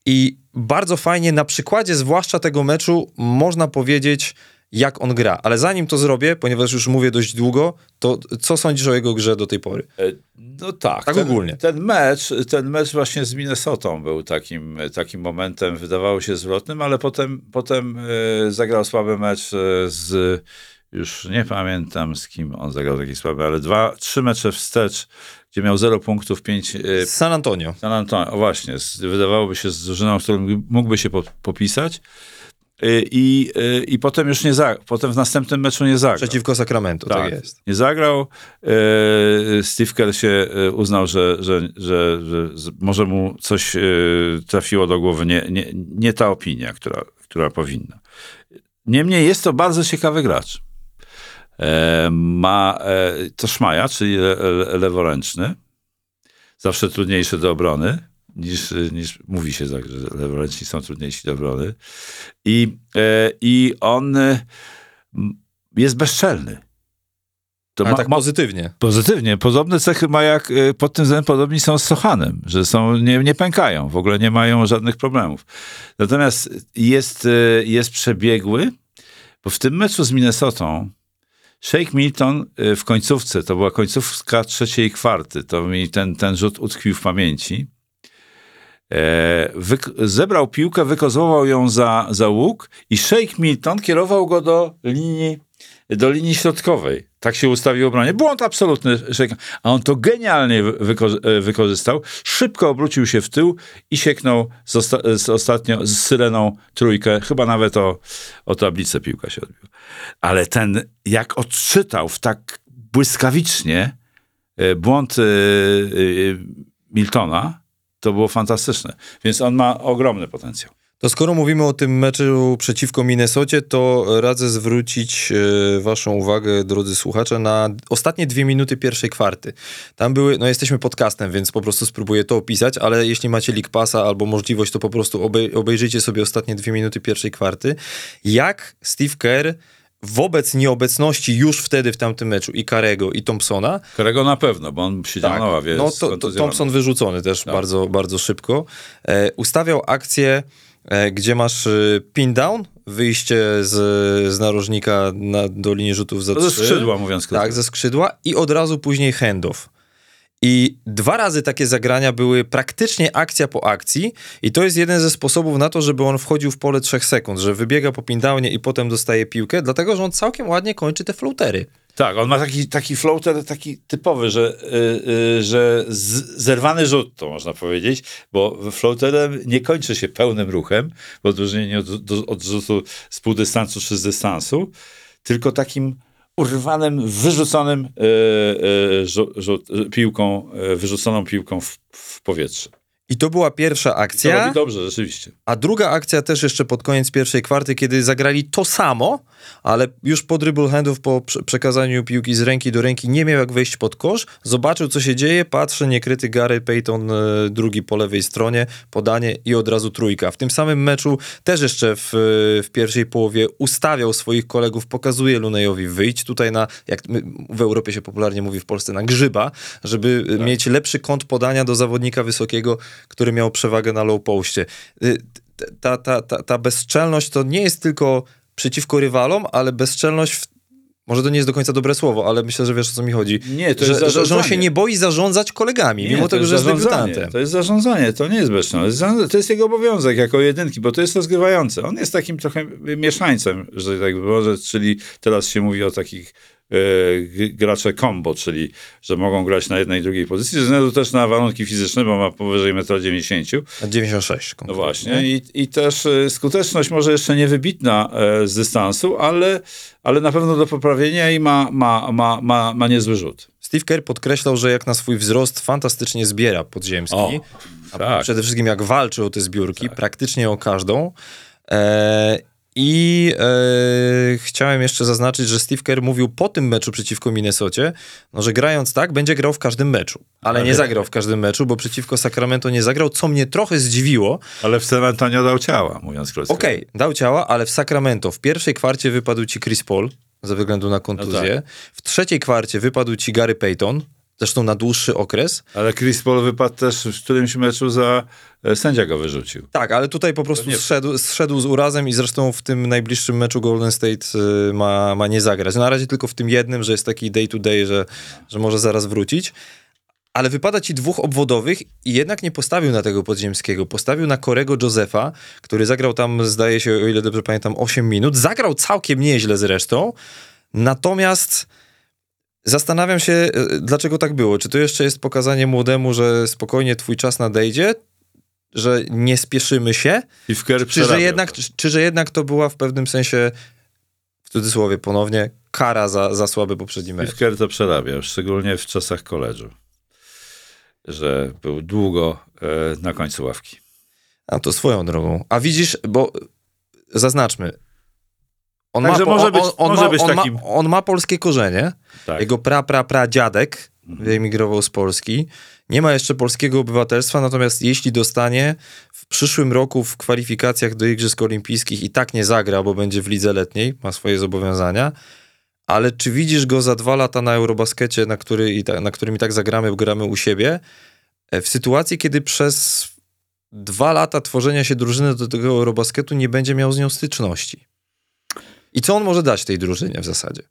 i bardzo fajnie na przykładzie zwłaszcza tego meczu można powiedzieć, jak on gra. Ale zanim to zrobię, ponieważ już mówię dość długo, to co sądzisz o jego grze do tej pory? E, No tak. Tak ten, ogólnie. Ten mecz, ten mecz właśnie z Minnesotą był takim, takim momentem, wydawało się zwrotnym, ale potem, potem e, zagrał słaby mecz e, z, już nie pamiętam z kim on zagrał taki słaby, ale dwa, trzy mecze wstecz, gdzie miał 0 punktów, 5 e, San Antonio. San Antonio, o właśnie, z, wydawałoby się z drużyną, z którą mógłby się po, popisać. E, I, e, I potem już nie zagrał, potem w następnym meczu nie zagrał. Przeciwko Sacramento, tak, jest. Nie zagrał. E, Steve Kerr się uznał, że, że, że, że może mu coś trafiło do głowy. Nie, nie, nie ta opinia, która, która powinna. Niemniej jest to bardzo ciekawy gracz. E, ma e, to szmaja, czyli le, le, leworęczny. Zawsze trudniejszy do obrony. Niż, niż mówi się, tak, że leworęczni są trudniejsi do obrony. I, e, i on e, jest bezczelny. To Ale tak pozytywnie. Pozytywnie. Podobne cechy ma jak, y, pod tym względem podobni są z Sochanem, że są, nie, nie pękają, w ogóle nie mają żadnych problemów. Natomiast jest, jest przebiegły, bo w tym meczu z Minnesotą Shake Milton w końcówce, to była końcówka trzeciej kwarty, to mi ten, ten rzut utkwił w pamięci. E, wyk- zebrał piłkę, wykozował ją za, za łuk i Shake Milton kierował go do linii, do linii środkowej. Tak się ustawił obronie. Błąd absolutny, a on to genialnie wy- wyko- e, wykorzystał. Szybko obrócił się w tył i sieknął z, osta- z ostatnio z syreną trójkę. Chyba nawet o, o tablicę piłka się odbił. Ale ten, jak odczytał w tak błyskawicznie e, błąd e, e, Miltona, to było fantastyczne. Więc on ma ogromny potencjał. To skoro mówimy o tym meczu przeciwko Minnesocie, to radzę zwrócić e, waszą uwagę, drodzy słuchacze, na ostatnie dwie minuty pierwszej kwarty. Tam były, no jesteśmy podcastem, więc po prostu spróbuję to opisać, ale jeśli macie League Passa albo możliwość, to po prostu obej- obejrzyjcie sobie ostatnie dwie minuty pierwszej kwarty. Jak Steve Kerr wobec nieobecności już wtedy w tamtym meczu i Karego i Thompsona, Którego na pewno, bo on siedział na ławie. no to, to. Thompson wyrzucony też bardzo, bardzo szybko. E, ustawiał akcję e, gdzie masz e, pin down, wyjście z, z narożnika na, do linii rzutów za To ze skrzydła, mówiąc krótko. Tak, ze skrzydła i od razu później handoff. I dwa razy takie zagrania były praktycznie akcja po akcji i to jest jeden ze sposobów na to, żeby on wchodził w pole trzech sekund, że wybiega po pindownie i potem dostaje piłkę, dlatego, że on całkiem ładnie kończy te floatery. Tak, on ma taki, taki floater taki typowy, że, y, y, że z, zerwany rzut, to można powiedzieć, bo floaterem nie kończy się pełnym ruchem, w odróżnieniu od, od rzutu z półdystansu czy z dystansu, tylko takim urwanym, wyrzuconym y, y, rzut, rzut, piłką, y, wyrzuconą piłką w, w powietrze. I to była pierwsza To akcja. robi dobrze, rzeczywiście. A druga akcja też jeszcze pod koniec pierwszej kwarty, kiedy zagrali to samo, ale już po dribble handów, po prze- przekazaniu piłki z ręki do ręki, nie miał jak wejść pod kosz, zobaczył co się dzieje, patrzy, niekryty Gary Payton, e, drugi po lewej stronie, podanie i od razu trójka. W tym samym meczu też jeszcze w, w pierwszej połowie ustawiał swoich kolegów, pokazuje Lunejowi wyjść. Tutaj na, jak w Europie się popularnie mówi w Polsce, na grzyba, żeby e, mieć lepszy kąt podania do zawodnika wysokiego, który miał przewagę na low postie. Y, Ta, ta, ta, ta bezczelność to nie jest tylko przeciwko rywalom, ale bezczelność w... Może to nie jest do końca dobre słowo, ale myślę, że wiesz o co mi chodzi. Nie, to że, jest że, że on się nie boi zarządzać kolegami, mimo to tego, że jest debiutantem. To jest zarządzanie, to nie jest bezczelność. To jest jego obowiązek jako jedynki, bo to jest rozgrywający. On jest takim trochę mieszańcem, że tak może, czyli teraz się mówi o takich gracze combo, czyli że mogą grać na jednej i drugiej pozycji, ze względu też na warunki fizyczne, bo ma powyżej 1,90 m. Na 96 No właśnie. I, I też e, skuteczność może jeszcze niewybitna e, z dystansu, ale, ale na pewno do poprawienia i ma, ma, ma, ma, ma niezły rzut. Steve Kerr podkreślał, że jak na swój wzrost fantastycznie zbiera podziemski. O, a tak. Przede wszystkim jak walczy o te zbiórki, praktycznie o każdą. E, I e, chciałem jeszcze zaznaczyć, że Steve Kerr mówił po tym meczu przeciwko Minnesocie, no, że grając tak, będzie grał w każdym meczu. Ale nie zagrał w każdym meczu, bo przeciwko Sacramento nie zagrał, co mnie trochę zdziwiło. Ale w San Antonio dał ciała, mówiąc krótko. Okej, dał ciała, ale w Sacramento w pierwszej kwarcie wypadł ci Chris Paul ze względu na kontuzję. W trzeciej kwarcie wypadł ci Gary Payton, zresztą na dłuższy okres. Ale Chris Paul wypadł też w którymś meczu za... e, Sędzia go wyrzucił. Tak, ale tutaj po prostu zszedł, zszedł z urazem i zresztą w tym najbliższym meczu Golden State y, ma, ma nie zagrać. Na razie tylko w tym jednym, że jest taki day to day, że, że może zaraz wrócić. Ale wypada ci dwóch obwodowych i jednak nie postawił na tego podziemskiego. Postawił na Korego Josefa, który zagrał tam, zdaje się, o ile dobrze pamiętam, 8 minut. Zagrał całkiem nieźle zresztą. Natomiast zastanawiam się, y, dlaczego tak było. Czy to jeszcze jest pokazanie młodemu, że spokojnie twój czas nadejdzie? Że nie spieszymy się? I w Czy że, jednak, to. czy, czy że jednak to była w pewnym sensie, w cudzysłowie ponownie, kara za, za słaby poprzedni mecz? Kerr to przerabiał, szczególnie w czasach koledżu. Że był długo e, na końcu ławki. A to swoją drogą. A widzisz, bo zaznaczmy. On, Także po- może być- on, on, może ma, być on, takim- ma, on ma polskie korzenie. Tak. Jego pra, pra, pra dziadek wyemigrował z Polski. Nie ma jeszcze polskiego obywatelstwa, natomiast jeśli dostanie w przyszłym roku w kwalifikacjach do Igrzysk Olimpijskich i tak nie zagra, bo będzie w lidze letniej, ma swoje zobowiązania, ale czy widzisz go za dwa lata na Eurobaskecie, na, który, na którym i tak zagramy, gramy u siebie, e, w sytuacji, kiedy przez dwa lata tworzenia się drużyny do tego Eurobasketu nie będzie miał z nią styczności? I co on może dać tej drużynie w zasadzie?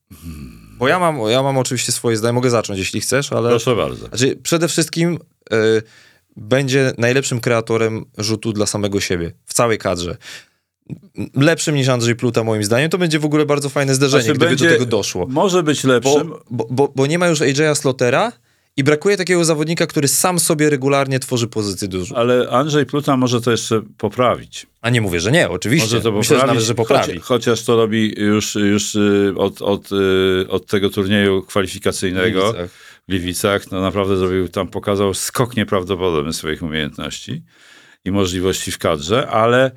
Bo ja mam, ja mam oczywiście swoje zdanie, mogę zacząć, jeśli chcesz, ale... Proszę bardzo. Znaczy, przede wszystkim y, będzie najlepszym kreatorem rzutu dla samego siebie w całej kadrze. Lepszym niż Andrzej Pluta, moim zdaniem. To będzie w ogóle bardzo fajne zdarzenie, Znaczy, gdyby będzie- do tego doszło. Może być Bo, lepszym. bo, bo, bo nie ma już AJ'a Slotera i brakuje takiego zawodnika, który sam sobie regularnie tworzy pozycję rzutu. Ale Andrzej Pluta może to jeszcze poprawić. A nie mówię, że nie, oczywiście. Może to Myślę, poprawić. że nawet, że poprawi. Choć, chociaż to robi już, już y, od, od, y, od tego turnieju kwalifikacyjnego W Gliwicach. w Gliwicach. No naprawdę zrobił tam, pokazał skok nieprawdopodobny swoich umiejętności i możliwości w kadrze, ale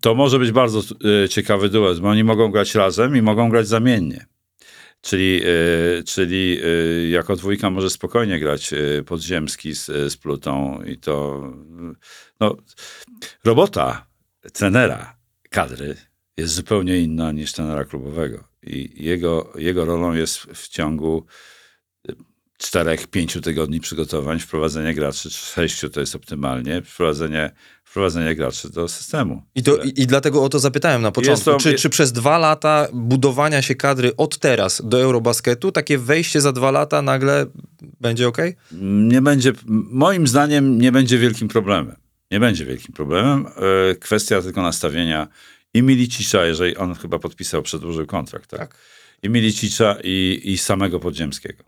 to może być bardzo y, ciekawy duet, bo oni mogą grać razem i mogą grać zamiennie. Czyli, y, czyli y, jako dwójka może spokojnie grać y, podziemski z, z Plutą i to no, robota trenera kadry jest zupełnie inna niż trenera klubowego i jego, jego rolą jest w ciągu czterech, pięciu tygodni przygotowań, wprowadzenie graczy, czy sześciu to jest optymalnie, wprowadzenie, wprowadzenie graczy do systemu. I, to, i, I dlatego o to zapytałem na początku. to- czy, czy przez dwa lata budowania się kadry od teraz do Eurobasketu, takie wejście za dwa lata nagle będzie ok? nie będzie, moim zdaniem nie będzie wielkim problemem. Nie będzie wielkim problemem. E, Kwestia tylko nastawienia i Milicicza, jeżeli on chyba podpisał, przedłużył kontrakt, tak? Tak. I Milicicza i, i samego Podziemskiego.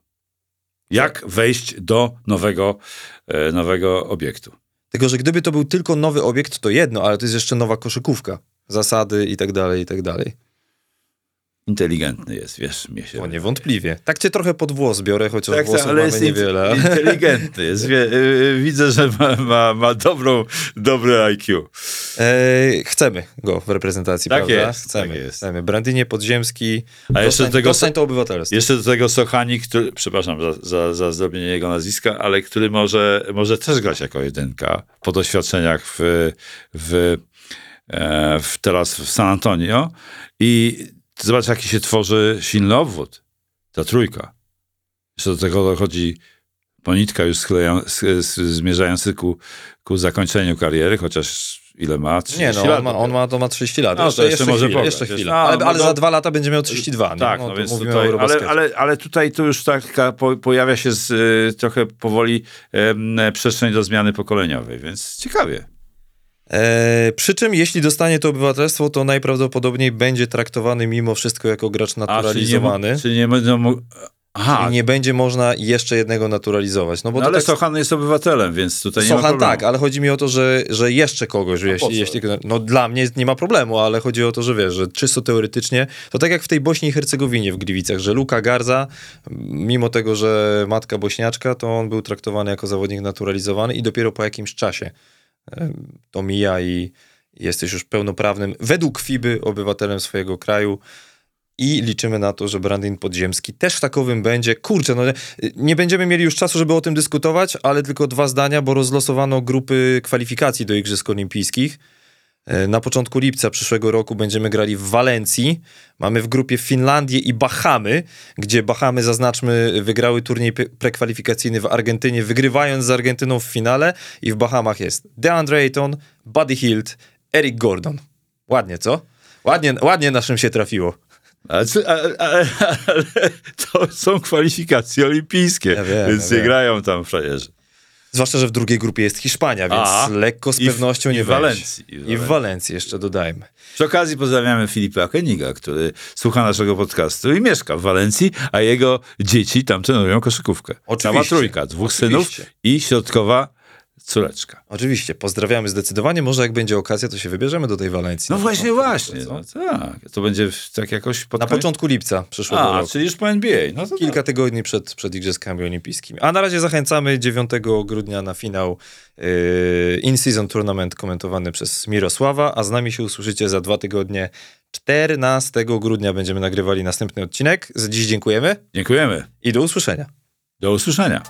Jak wejść do nowego, e, nowego obiektu? Tylko, że gdyby to był tylko nowy obiekt, to jedno, ale to jest jeszcze nowa koszykówka. Zasady i tak dalej, i tak dalej. Inteligentny jest, wiesz, mnie się... O, niewątpliwie. Tak cię trochę pod włos biorę, chociaż Tak, włosów ale mamy niewiele. in- inteligentny. Jest, wie, y, widzę, że ma, ma, ma dobrą, dobre IQ. E, chcemy go w reprezentacji, Tak prawda? jest, chcemy, tak jest. chcemy. Brandynie Podziemski, A jeszcze do tego dostań to obywatelstwo. Jeszcze do tego Sochani, który, przepraszam za, za, za zrobienie jego nazwiska, ale który może, może też grać jako jedynka po doświadczeniach w, w, e, w teraz w San Antonio i zobacz jaki się tworzy silny obwód, ta trójka. Jeszcze do tego dochodzi ponitka już skleją, s, s, zmierzający ku, ku zakończeniu kariery, chociaż ile ma? 30 Nie no, lat on ma, on ma, to ma 30 lat. No, jeszcze, jeszcze może chwilę, jeszcze chwilę. No, ale no ale to- za dwa lata będzie miał 32. nie? Tak, no, no, więc tutaj, ale, ale, ale tutaj to już taka po, pojawia się z, y, trochę powoli em, przestrzeń do zmiany pokoleniowej, więc ciekawie. E, przy czym, jeśli dostanie to obywatelstwo, to najprawdopodobniej będzie traktowany mimo wszystko jako gracz A, czyli nie, naturalizowany. czyli nie będą. Aha, I nie będzie można jeszcze jednego naturalizować. No bo no, to ale tak... Sochan jest obywatelem, więc tutaj nie ma Sochan problemu. tak, ale chodzi mi o to, że, że jeszcze kogoś, jeśli, co? jeśli, no dla mnie nie ma problemu, ale chodzi o to, że wiesz, że czysto teoretycznie, to tak jak w tej Bośni i Hercegowinie w Gliwicach, że Luka Garza, mimo tego, że matka bośniaczka, to on był traktowany jako zawodnik naturalizowany i dopiero po jakimś czasie to mija i jesteś już pełnoprawnym, według FIBY, obywatelem swojego kraju. I liczymy na to, że Brandyn Podziemski też takowym będzie. Kurczę, no nie będziemy mieli już czasu, żeby o tym dyskutować, ale tylko dwa zdania, bo rozlosowano grupy kwalifikacji do Igrzysk Olimpijskich. E, Na początku lipca przyszłego roku będziemy grali w Walencji. Mamy w grupie Finlandię i Bahamy, gdzie Bahamy, zaznaczmy, wygrały turniej prekwalifikacyjny w Argentynie, wygrywając z Argentyną w finale. I w Bahamach jest DeAndre Ayton, Buddy Hield, Eric Gordon. Ładnie, co? Ładnie, ładnie naszym się trafiło. Ale, ale, ale to są kwalifikacje olimpijskie, Ja wiem, więc ja nie wiem. grają tam frajerzy. Zwłaszcza, że w drugiej grupie jest Hiszpania, więc A, lekko z i w- pewnością i nie w wejdzie. Walencji, i w I w Walencji. Walencji jeszcze dodajmy. Przy okazji pozdrawiamy Filipa Keniga, który słucha naszego podcastu i mieszka w Walencji, a jego dzieci tam trenują koszykówkę. Oczywiście. Cała trójka, dwóch Oczywiście. synów i środkowa córeczka. Oczywiście, pozdrawiamy zdecydowanie. Może jak będzie okazja, to się wybierzemy do tej Walencji. No właśnie, właśnie. No tak. To będzie tak jakoś pod Na początku lipca przyszłego A, roku. czyli już po NBA. No to Kilka tygodni przed, przed Igrzyskami Olimpijskimi. A na razie zachęcamy 9 grudnia na finał yy, In-Season Tournament komentowany przez Mirosława, a z nami się usłyszycie za dwa tygodnie. 14 grudnia będziemy nagrywali następny odcinek. Dziś dziękujemy Dziękujemy. i do usłyszenia. Do usłyszenia.